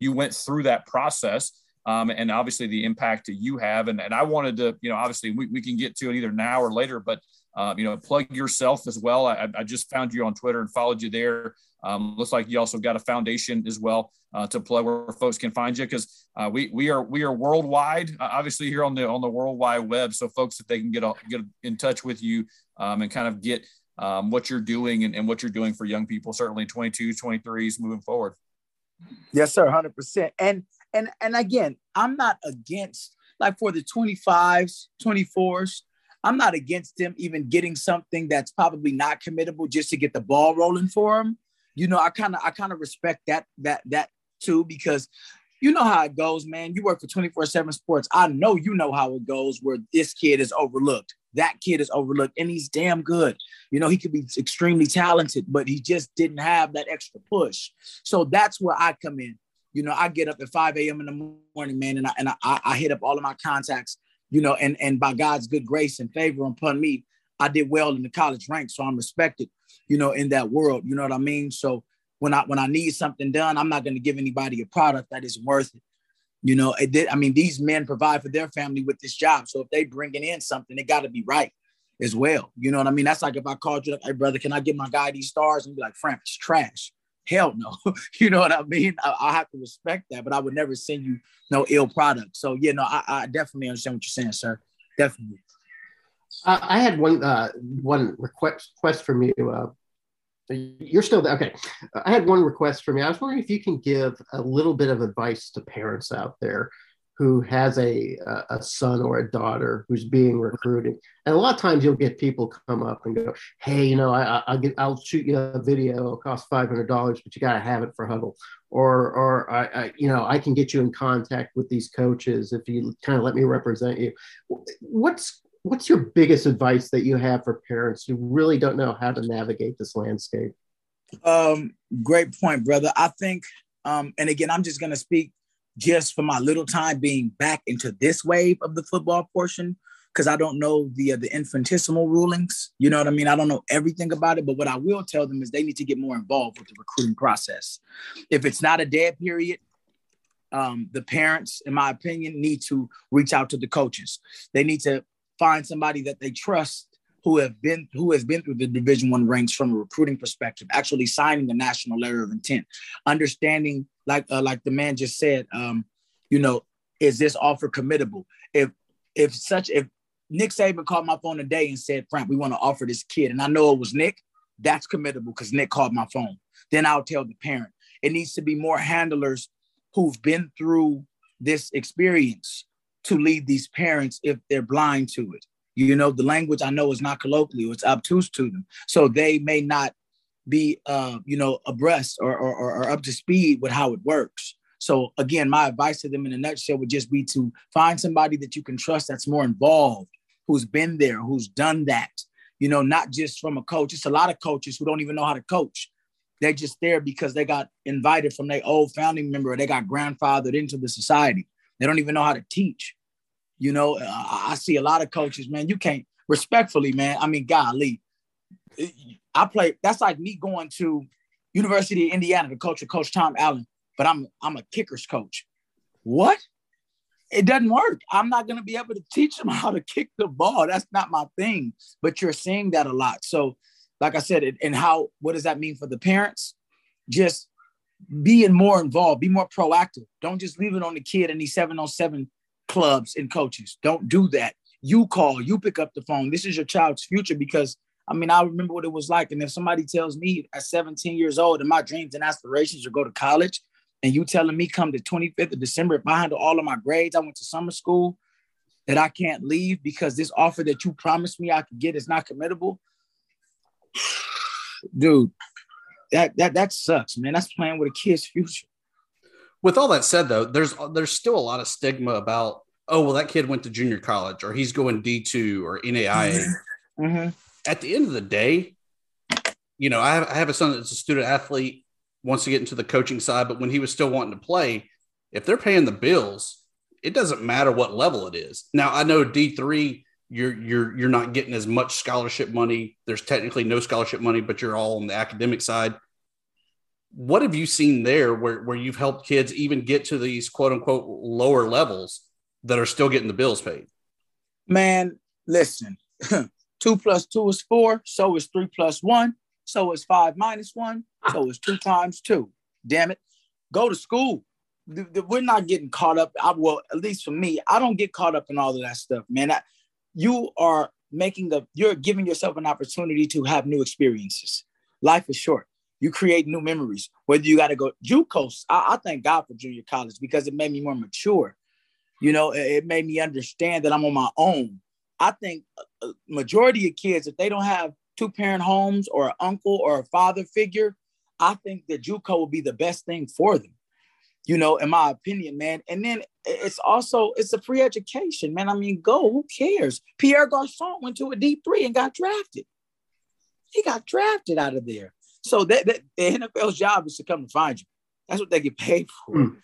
you went through that process um, and obviously the impact that you have. And, and I wanted to, you know, obviously we, we can get to it either now or later, but, uh, you know, plug yourself as well. I, I just found you on Twitter and followed you there. Um, looks like you also got a foundation as well uh, to plug where folks can find you because uh, we we are we are worldwide, uh, obviously here on the on the World Wide Web. So folks, that they can get a, get in touch with you um, and kind of get um, what you're doing and, and what you're doing for young people, certainly 22s, 23s moving forward. Yes, sir, hundred percent. And and and again, I'm not against like for the 25s, 24s. I'm not against them even getting something that's probably not committable just to get the ball rolling for them. You know, I kind of I kind of respect that that that too because you know how it goes, man. You work for 24/7 Sports. I know you know how it goes where this kid is overlooked that kid is overlooked and he's damn good. You know, he could be extremely talented, but he just didn't have that extra push. So that's where I come in. You know, I get up at 5 a.m. in the morning, man, and I and I, I hit up all of my contacts, you know, and and by God's good grace and favor upon me, I did well in the college ranks. So I'm respected, you know, in that world. You know what I mean? So when I when I need something done, I'm not going to give anybody a product that isn't worth it. You know, it did, I mean, these men provide for their family with this job. So if they bringing in something, it got to be right as well. You know what I mean? That's like if I called you, like, hey, brother, can I get my guy these stars? And be like, Frank, it's trash. Hell no. you know what I mean? I, I, have to respect that, but I would never send you no ill product. So, yeah, no, I, I definitely understand what you're saying, sir. Definitely. Uh, I had one uh, one request, request from you. Uh, you're still there. Okay. I had one request from you. I was wondering if you can give a little bit of advice to parents out there who has a, a son or a daughter who's being recruited. And a lot of times you'll get people come up and go, Hey, you know, I, I'll get, I'll shoot you a video. It'll cost $500, but you got to have it for Huddle. Or, or I, I, you know, I can get you in contact with these coaches if you kind of let me represent you. What's, what's your biggest advice that you have for parents who really don't know how to navigate this landscape? Um, great point, brother. I think, um, and again, I'm just going to speak just for my little time being back into this wave of the football portion because I don't know the uh, the infinitesimal rulings. You know what I mean? I don't know everything about it, but what I will tell them is they need to get more involved with the recruiting process. If it's not a dead period, um, the parents, in my opinion, need to reach out to the coaches. They need to find somebody that they trust who have been who has been through the division one ranks from a recruiting perspective actually signing the national letter of intent. Understanding like uh, like the man just said um you know is this offer committable? If if such if nick saban called my phone today and said frank we want to offer this kid and i know it was nick that's committable because nick called my phone. Then i'll tell the parent. It needs to be more handlers who've been through this experience to lead these parents if they're blind to it. You know, the language I know is not colloquial, it's obtuse to them. So they may not be, uh, you know, abreast or, or, or up to speed with how it works. So again, my advice to them in a nutshell would just be to find somebody that you can trust that's more involved who's been there, who's done that. You know, not just from a coach. It's a lot of coaches who don't even know how to coach. They're just there because they got invited from their old founding member or they got grandfathered into the society. They don't even know how to teach. You know, I see a lot of coaches, man. You can't respectfully, man. I mean, golly, I play. That's like me going to University of Indiana to coach Coach Tom Allen, but I'm I'm a kickers coach. What? It doesn't work. I'm not going to be able to teach them how to kick the ball. That's not my thing. But you're seeing that a lot. So, like I said, and how what does that mean for the parents? Just being more involved, be more proactive. Don't just leave it on the kid and these seven on seven clubs and coaches. Don't do that. You call, you pick up the phone. This is your child's future because I mean, I remember what it was like. And if somebody tells me at 17 years old and my dreams and aspirations are go to college, and you telling me come the 25th of December, handle all of my grades, I went to summer school, that I can't leave because this offer that you promised me I could get is not committable. Dude, that that that sucks, man. That's playing with a kid's future. With all that said, though, there's there's still a lot of stigma about oh well that kid went to junior college or he's going D two or NAIA. Mm-hmm at the end of the day, you know, I have, I have a son that's a student athlete, wants to get into the coaching side, but when he was still wanting to play, if they're paying the bills, it doesn't matter what level it is. Now I know D three, you're you're you're not getting as much scholarship money. There's technically no scholarship money, but you're all on the academic side. What have you seen there where, where you've helped kids even get to these quote unquote lower levels that are still getting the bills paid? Man, listen, Two plus two is four. So is three plus one. So is five minus one. So is two times two. Damn it. Go to school. We're not getting caught up. I, well, at least for me, I don't get caught up in all of that stuff, man. I, you are making the, you're giving yourself an opportunity to have new experiences. Life is short. You create new memories. Whether you got to go JUCOs, I, I thank God for junior college because it made me more mature. You know, it, it made me understand that I'm on my own I think a majority of kids, if they don't have two parent homes or an uncle or a father figure, I think that JUCO will be the best thing for them. You know, in my opinion, man. And then it's also it's a free education, man. I mean, go. Who cares? Pierre Garcon went to a D three and got drafted. He got drafted out of there. So that, that the NFL's job is to come and find you. That's what they get paid for. Mm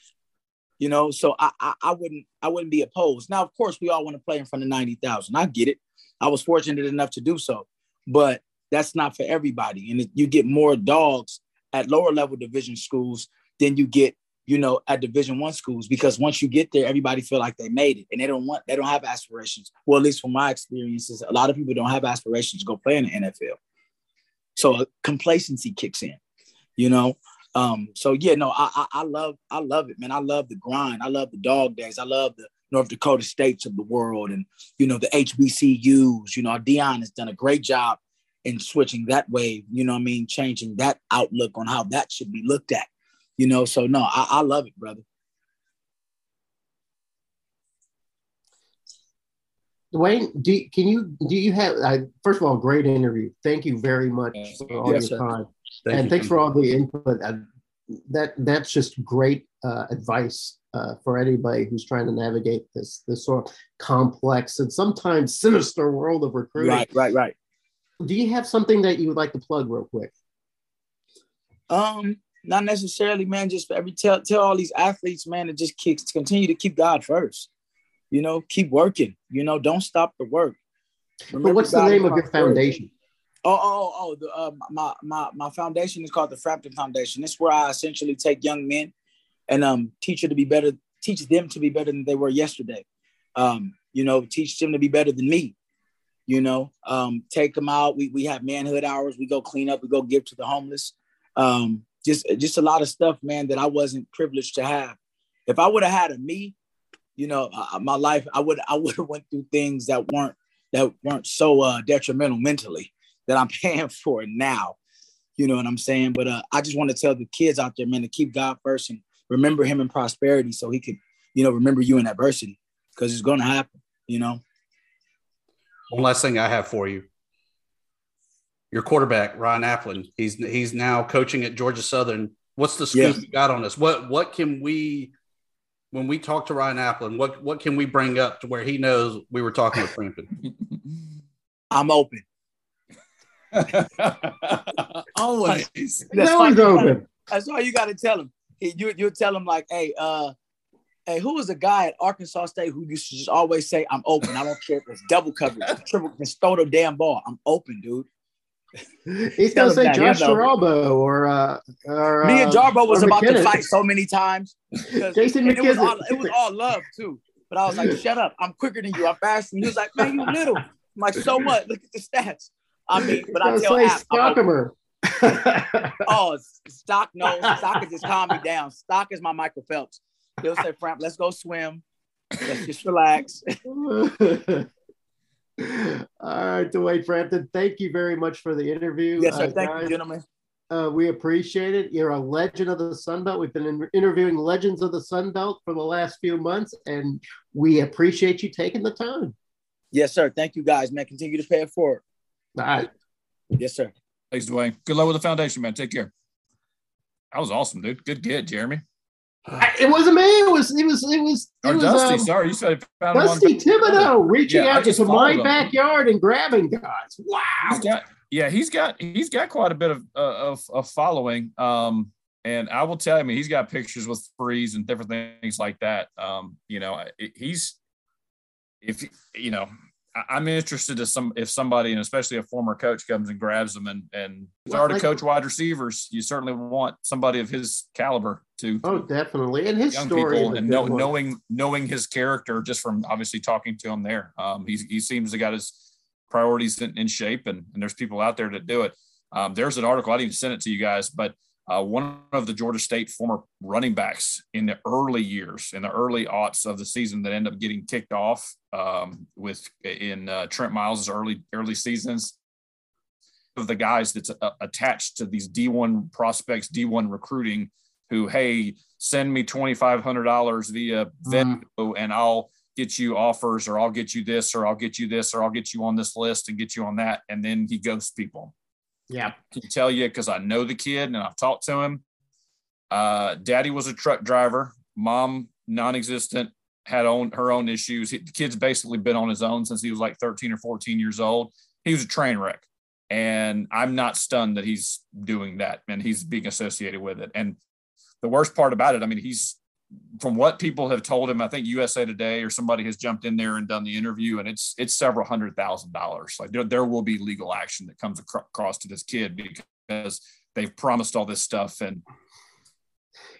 you know so I, I, I wouldn't i wouldn't be opposed. Now of course we all want to play in front of 90000 i get it. I was fortunate enough to do so. But that's not for everybody. And you get more dogs at lower level division schools than you get you know at division one schools because once you get there everybody feel like they made it. And they don't want they don't have aspirations. Well at least from my experiences a lot of people don't have aspirations to go play in the nfl so complacency kicks in you know um, so yeah, no, I, I, I love I love it, man. I love the grind. I love the dog days. I love the North Dakota states of the world, and you know the HBCUs. You know, Deion has done a great job in switching that way. You know, I mean, changing that outlook on how that should be looked at. You know, so no, I, I love it, brother. Dwayne, do, can you do you have uh, first of all great interview? Thank you very much for all yes, your time. Thank and you. thanks for all the input. Uh, that that's just great uh, advice uh, for anybody who's trying to navigate this this sort of complex and sometimes sinister world of recruiting. Right, right, right. Do you have something that you would like to plug real quick? Um, not necessarily, man. Just every tell tell all these athletes, man, to just keep continue to keep God first. You know, keep working. You know, don't stop the work. Remember but what's the name of your foundation? Oh, oh, oh! The, uh, my my my foundation is called the Frampton Foundation. It's where I essentially take young men and um teach them to be better, teach them to be better than they were yesterday. Um, you know, teach them to be better than me. You know, um, take them out. We we have manhood hours. We go clean up. We go give to the homeless. Um, just just a lot of stuff, man, that I wasn't privileged to have. If I would have had a me, you know, uh, my life, I would I would have went through things that weren't that weren't so uh, detrimental mentally that I'm paying for now. You know what I'm saying? But uh, I just want to tell the kids out there, man, to keep God first and remember Him in prosperity, so He could, you know, remember you in adversity, because it's going to happen. You know. One last thing I have for you. Your quarterback, Ryan Aplin, he's he's now coaching at Georgia Southern. What's the scoop yeah. you got on this? What what can we when we talk to Ryan Aplin, what what can we bring up to where he knows we were talking with Frampton? I'm open. Always. That's always open. That's all you got to tell him. You you tell him like, hey, uh, hey, who was the guy at Arkansas State who used to just always say, "I'm open. I don't care if it's double coverage, triple, just throw the damn ball. I'm open, dude." He's gonna say Josh Jarboe or uh, or me and Jarboe was about McKinnon. to fight so many times. Jason and it was, all, it was all love too. But I was like, "Shut up! I'm quicker than you. I'm faster." than you." He was like, "Man, you little." I'm like, "So what? Look at the stats." I mean, but I He's tell gonna say I'm open. Oh, stock no, stock is just calm me down. Stock is my Michael Phelps. He'll say, Frank, let's go swim. Let's just relax. All right, Dwayne Frampton, thank you very much for the interview. Yes, sir. Uh, Thank guys, you, gentlemen. Uh, we appreciate it. You're a legend of the Sun Belt. We've been in- interviewing legends of the Sun Belt for the last few months, and we appreciate you taking the time. Yes, sir. Thank you, guys, man. Continue to pay it forward. All right. Yes, sir. Thanks, Dwayne. Good luck with the foundation, man. Take care. That was awesome, dude. Good get, Jeremy. I- it wasn't me. It was. It was. It was. It Or was Dusty. um, Sorry, you said found him on- Dusty Thibodeaux reaching Yeah, out into my him. backyard and grabbing guys. Wow. He's got, yeah, he's got he's got quite a bit of uh, of, of following. Um, and I will tell you, I mean, he's got pictures with freeze and different things like that. Um, you know, he's if you know, I'm interested to some if somebody and especially a former coach comes and grabs them and and Well, to like- coach wide receivers. You certainly want somebody of his caliber to Oh, definitely. And his young story people and know, knowing knowing his character just from obviously talking to him there. Um, he he seems to got his priorities in, in shape, and, and there's people out there that do it. Um, there's an article I didn't even send it to you guys, but uh, one of the Georgia State former running backs in the early years, in the early aughts of the season, that end up getting kicked off um, with in uh, Trent Miles' early early seasons of the guys that's uh, attached to these D1 prospects, D1 recruiting, who, hey, send me $2,500 via Venmo and I'll get you offers or I'll get you this or I'll get you this or I'll get you on this list and get you on that. And then he ghosts people. Yeah. I can tell you because I know the kid and I've talked to him. Uh, daddy was a truck driver, mom non existent, had own her own issues. He, the kid's basically been on his own since he was like 13 or 14 years old. He was a train wreck. And I'm not stunned that he's doing that and he's being associated with it. And the worst part about it, I mean, he's from what people have told him, I think USA Today or somebody has jumped in there and done the interview, and it's it's several hundred thousand dollars. Like there, there will be legal action that comes across to this kid because they've promised all this stuff and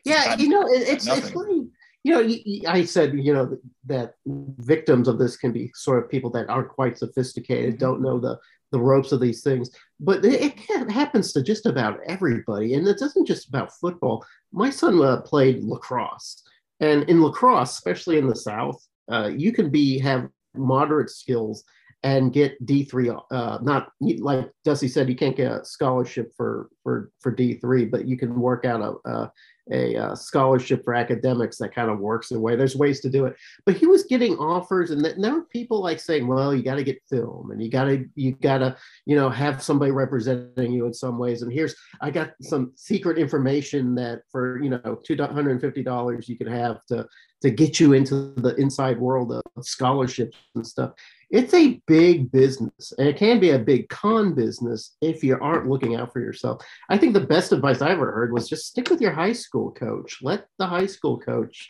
Yeah, you know, it, it's it's nothing. funny. You know, I said you know that victims of this can be sort of people that aren't quite sophisticated, mm-hmm. don't know the the ropes of these things. But it, it happens to just about everybody, and it doesn't just about football. My son uh, played lacrosse, and in lacrosse, especially in the South, uh, you can be have moderate skills and get D three. Uh, not like Dusty said, you can't get a scholarship for for for D three, but you can work out a, a a uh, scholarship for academics that kind of works the way. There's ways to do it, but he was getting offers, and, that, there were people like saying, "Well, you got to get film, and you got to you got to you know have somebody representing you in some ways." And here's I got some secret information that for you know two hundred and fifty dollars you could have to to get you into the inside world of scholarships and stuff. It's a big business, and it can be a big con business if you aren't looking out for yourself. I think the best advice I ever heard was just stick with your high school coach. Let the high school coach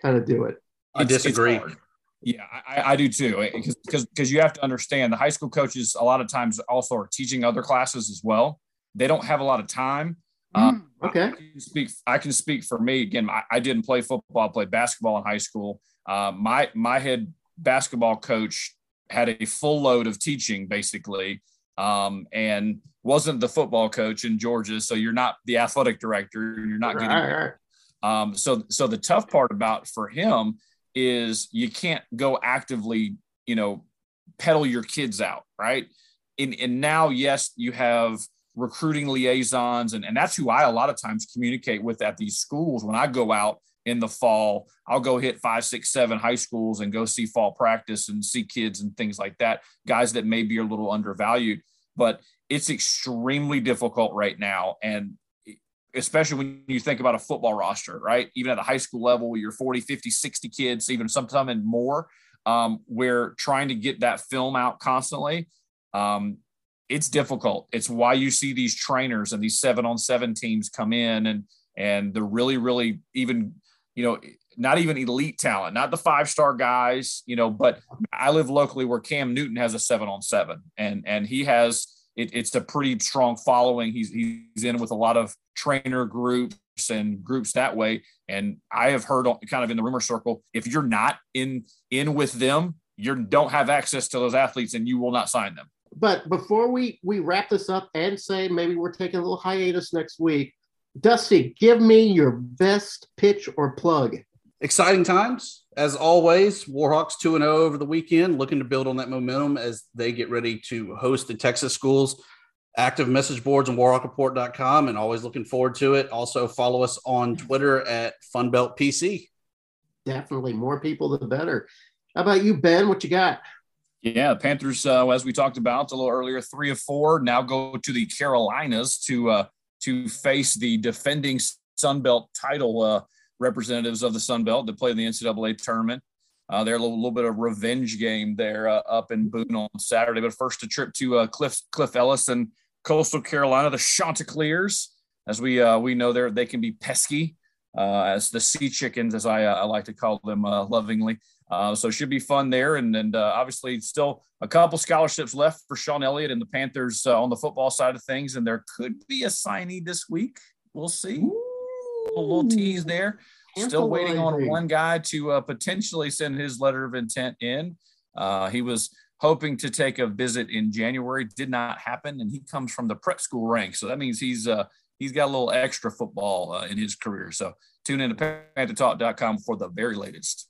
kind of do it. I It's- it's disagree. Yeah, I, I do too. Eh, because because you have to understand the high school coaches a lot of times also are teaching other classes as well. They don't have a lot of time. Um, okay. I can speak. I can speak for me. Again, I, I didn't play football. I played basketball in high school. Uh, my my head basketball coach had a full load of teaching basically, um, and wasn't the football coach in Georgia. So you're not the athletic director. You're not getting right. um, so, so the tough part about for him is you can't go actively, you know, pedal your kids out, right? And, and now, yes, you have recruiting liaisons, and, and that's who I a lot of times communicate with at these schools. When I go out in the fall, I'll go hit five, six, seven high schools and go see fall practice and see kids and things like that, guys that maybe are a little undervalued. But it's extremely difficult right now. And especially when you think about a football roster, right? Even at the high school level, you're 40, 50, 60 kids, even sometimes and more. Um, we're trying to get that film out constantly. Um, it's difficult. It's why you see these trainers and these seven on seven teams come in and and the really, really even, you know, not even elite talent, not the five star guys, you know, but I live locally where Cam Newton has a seven on seven and and he has it, it's a pretty strong following. He's he's in with a lot of trainer groups and groups that way. And I have heard kind of in the rumor circle, if you're not in in with them, you don't have access to those athletes and you will not sign them. But before we we wrap this up and say maybe we're taking a little hiatus next week, Dusty, give me your best pitch or plug. Exciting times as always. Warhawks two and zero oh over the weekend, looking to build on that momentum as they get ready to host the Texas schools active message boards on warhawkreport.com and always looking forward to it. Also, follow us on Twitter at FunbeltPC. Definitely more people, the better. How about you, Ben? What you got? Yeah, Panthers, uh, as we talked about a little earlier, three of four now go to the Carolinas to uh, to face the defending Sun Belt title uh, representatives of the Sun Belt to play in the NCAA tournament. Uh, they're a little, little, bit of revenge game there uh, up in Boone on Saturday. But first, a trip to uh, Cliff Cliff Ellis and Coastal Carolina, the Chanticleers, as we uh, we know, they they can be pesky, uh, as the Sea Chickens, as I, I like to call them lovingly. So it should be fun there, and and obviously still a couple scholarships left for Shawn Elliott and the Panthers on the football side of things, and there could be a signee this week. We'll see. A little tease there. Still waiting on one guy to uh, potentially send his letter of intent in. Uh, he was hoping to take a visit in January, did not happen, and he comes from the prep school rank, so that means he's uh, he's got a little extra football uh, in his career. So tune in to panthertalk.com for the very latest.